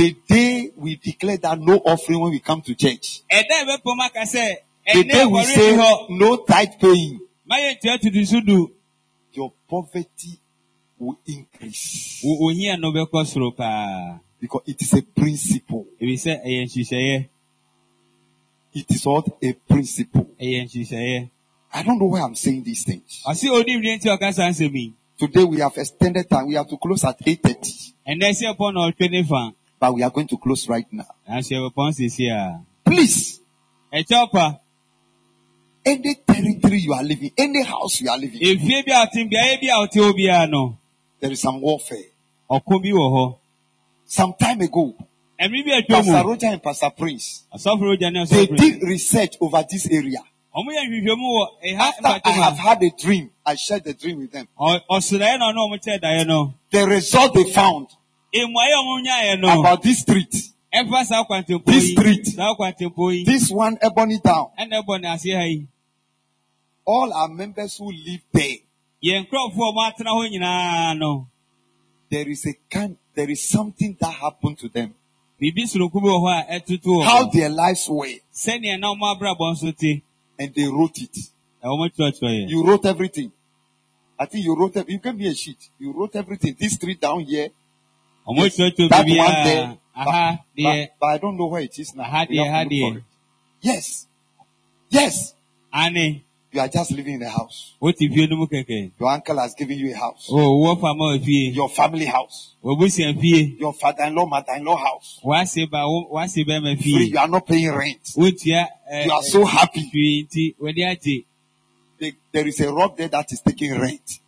The day we declare that no offering when we come to church. Ɛda a ɛbɛpɔm aka sɛ The day we say no tithe paying. Ma yɛ ntua tutu so du. Your poverty will increase. Wo ohia no bɛkɔ soro paa. Because it is a principle. Ebi sɛ ɛyɛ nhyehyɛeɛ. It is what a principle. I don't know why I'm saying these things. Ɔse onim deɛ nti ɔka saa nsɛm. Today we have extended time. We have to close at 8.30. Ɛnɛ sɛ ɛpɔ na ɔtwe ne fa. But we are going to close right now. Nanso ɛbɛpɔn sisi a. Please, Ɛkyɛ ɔpa. any territory you are living, any house you are living, Efie bi a ɔte beaeɛ bi a ɔte hɔ biara no. there is some warfare. Ɔko bi wɔ hɔ. Some time ago, Ɛmi bi atwa Pastor mu. Roger and Pastor Prince, Asɔfo ogya ne they asɔfo. did research over this area. Ɔmo yɛ nhwehwɛmu wɔ ɛha After I mpatoma. have had a dream, I shared the dream with them. Ɔ- Ɔsraeɛ na ɔno ɔmo kyerɛ daeɛ no. The result they found Mmuaeɛ a ɔmo nyaeɛ no. about this street, Ɛfa saa kwantempɔ This street. Saa kwantempɔ yi. this one, Ebony Town, Ɛna ɛbɔ ne aseɛ ha yi. all our members who live there, Yɛn nkurɔfoɔ a ɔmo atena hɔ nyinaa no. there is a kind, there is something that happened to them. Biribi sononko bi wɔ hɔ a ɛtutu wɔ How their lives were, Sɛnea na ɔmo abrabɔ nso te. and they wrote it. Ɛwɔ mo kyerɛkyerɛ yɛ. You wrote everything. I think you wrote, you gave me a sheet. You wrote everything. This street down here, Kyerɛkyerɛ that one there. But, but I don't know where it is now. Aha deɛ, have aha to look deɛ. Yes. Yes. Ane. You are just living in a house. Wote fie no mu kɛkɛ. Your uncle has given you a house. O wɔ fama wɔ fie. Your family house. Your father-in-law, mother-in-law house. Wase ba wo- wase bɛrima Free. You are not paying rent. Ɛɛ You are so happy. wɔde agye. There- There is a rock there that is taking rent.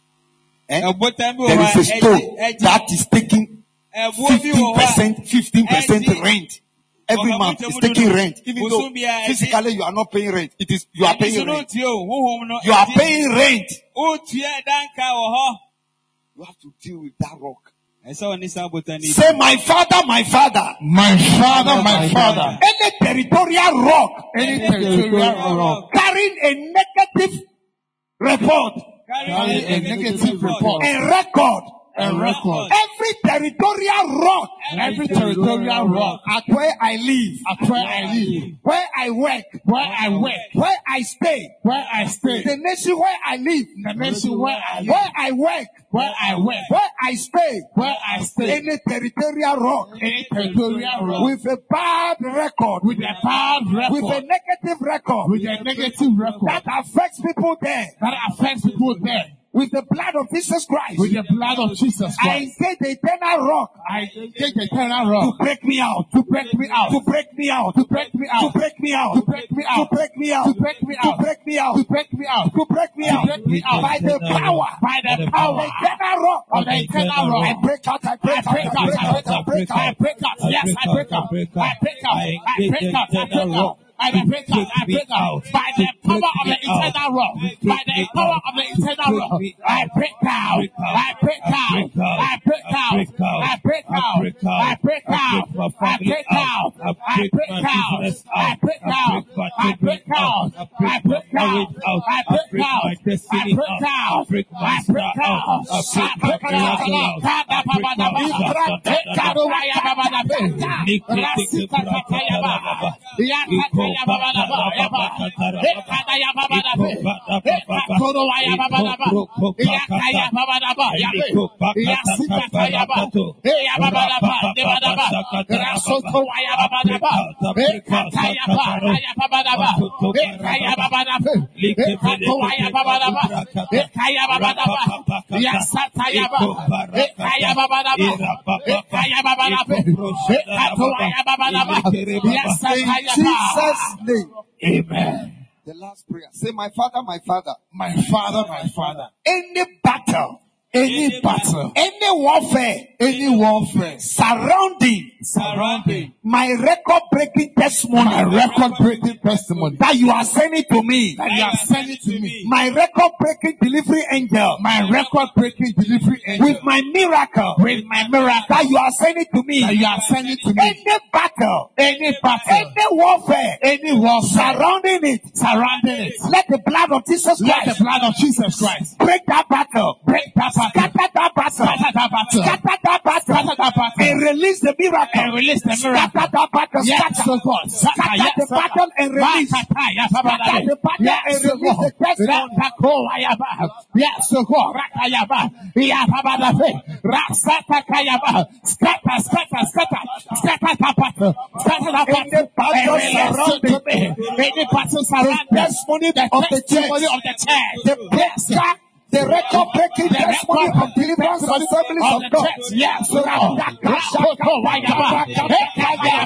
Eh? Wɔ There hɔ a stone that is taking Ɛboɔ bi wɔ hɔ a 15%, 15% rent. Every month mo is taking rent. Even though Bùsùn bí a ẹ̀jẹ̀. physically you are not paying rent. It is, you are paying rent. sọ tí o huhum. You are paying rent. Wotua danka wɔ hɔ. You have to deal with that rock. Ɛsɛ wɔn nisa botan ni. Say, my father, my father. My father, my father. Any territorial rock Any territorial rock carrying a negative report carrying a negative report A record. And record. Every territorial rock Every territorial rock at where I live, at where I live, where I work, where I work, where I stay, where I stay, the nation where I live, the nation where I live, where I work, where I work, where I stay, where I stay, any territorial rock any territorial rock with a bad record, with a bad record. with a negative record with a negative record that affects people there, that affects people there, with the blood of Jesus Christ, with the blood of Jesus Christ. I Christ. engage the eternal rock I take the eternal rock. to break me out, to break me out, to break me out, to break me out. to break me out, to break me out. to break me out, to break me out. to break me out, to break me out, to break me out, break me out by the power, by the power eternal rock of the eternal rock. I break out, I break I break out, I break out, out, I break I out. break out, yes, I break out, I break out, I break out, I break out, I break out. I break out, I break out by the power of the eternal rock, by the power of the eternal rock. I break out, I break out, I break out, I break out, I break out. I break out. I I break out. I out. break out. I break out. I I break out. I break out! I break out! I break out. I break out. I break out. I break my I break star out. I break out. I break my miracle out. I break my In Jesus' name. Amen. The last prayer. Say, my father, my father. My father, my father. Any battle, Any battle, any warfare, any warfare surrounding surrounding my record breaking testimony, my record breaking testimony that you are sending to me, that you are sending to me, my record breaking delivery angel, my record breaking delivery angel, with my miracle, with my miracle that you are sending to me, that you are sending to me, any battle, any battle, any warfare, any warfare surrounding it, surrounding it, let the blood of Jesus let the blood of Jesus Christ break that battle, break that battle, scatter that battle, scatter that battle, scatter that battle, scatter that battle, and release the miracle, and release the miracle. scatter that battle, Yes, oh God. scatter Yes, the battle and release, scatter the battle Yes, and release the testimony. Yes, oh God. Rakayaba. Yapabadafe. Rasatakayaba. Scatter, scatter, scatter. Scatter that battle. Scatter that battle. And release to me. Any battle surrounding The testimony the of the testimony church. of the church. The record breaking The testimony of deliverance assemblies of God. Yes, Lord. Rakokoayaba. Ekayaba.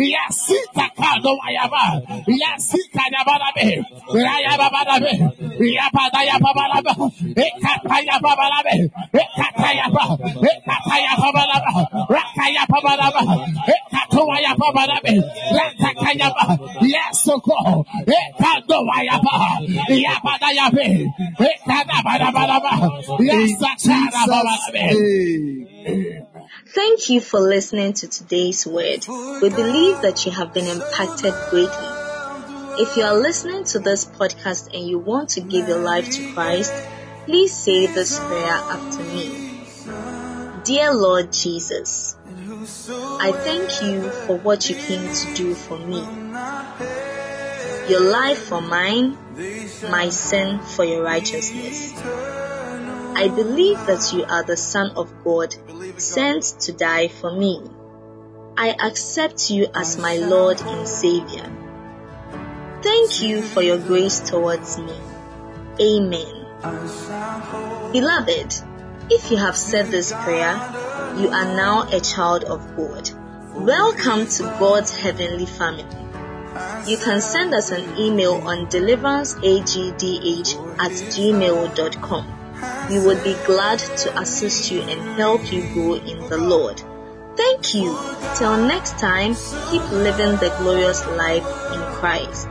Yasitakadoayaba. Yasikayabarabe. Rayababarabe. Yabadayababarabe. Ekatayababarabe. Ekatayaba. Ekatayababarabe. Rakayababarabe. Ekatoayababarabe. Ratakayaba. Yes, oh God. Ekadoayaba. Yabadayabe. Ekadabarabaraba. Yasakadabarabe. Hey. Thank you for listening to today's word. We believe that you have been impacted greatly. If you are listening to this podcast and you want to give your life to Christ, please say this prayer after me. Dear Lord Jesus, I thank you for what you came to do for me. Your life for mine, my sin for your righteousness. I believe that you are the Son of God, sent to die for me. I accept you as my Lord and Savior. Thank you for your grace towards me. Amen. Beloved, if you have said this prayer, you are now a child of God. Welcome to God's heavenly family. You can send us an email on deliveranceagdh at gmail.com. We would be glad to assist you and help you grow in the Lord. Thank you. Till next time, keep living the glorious life in Christ.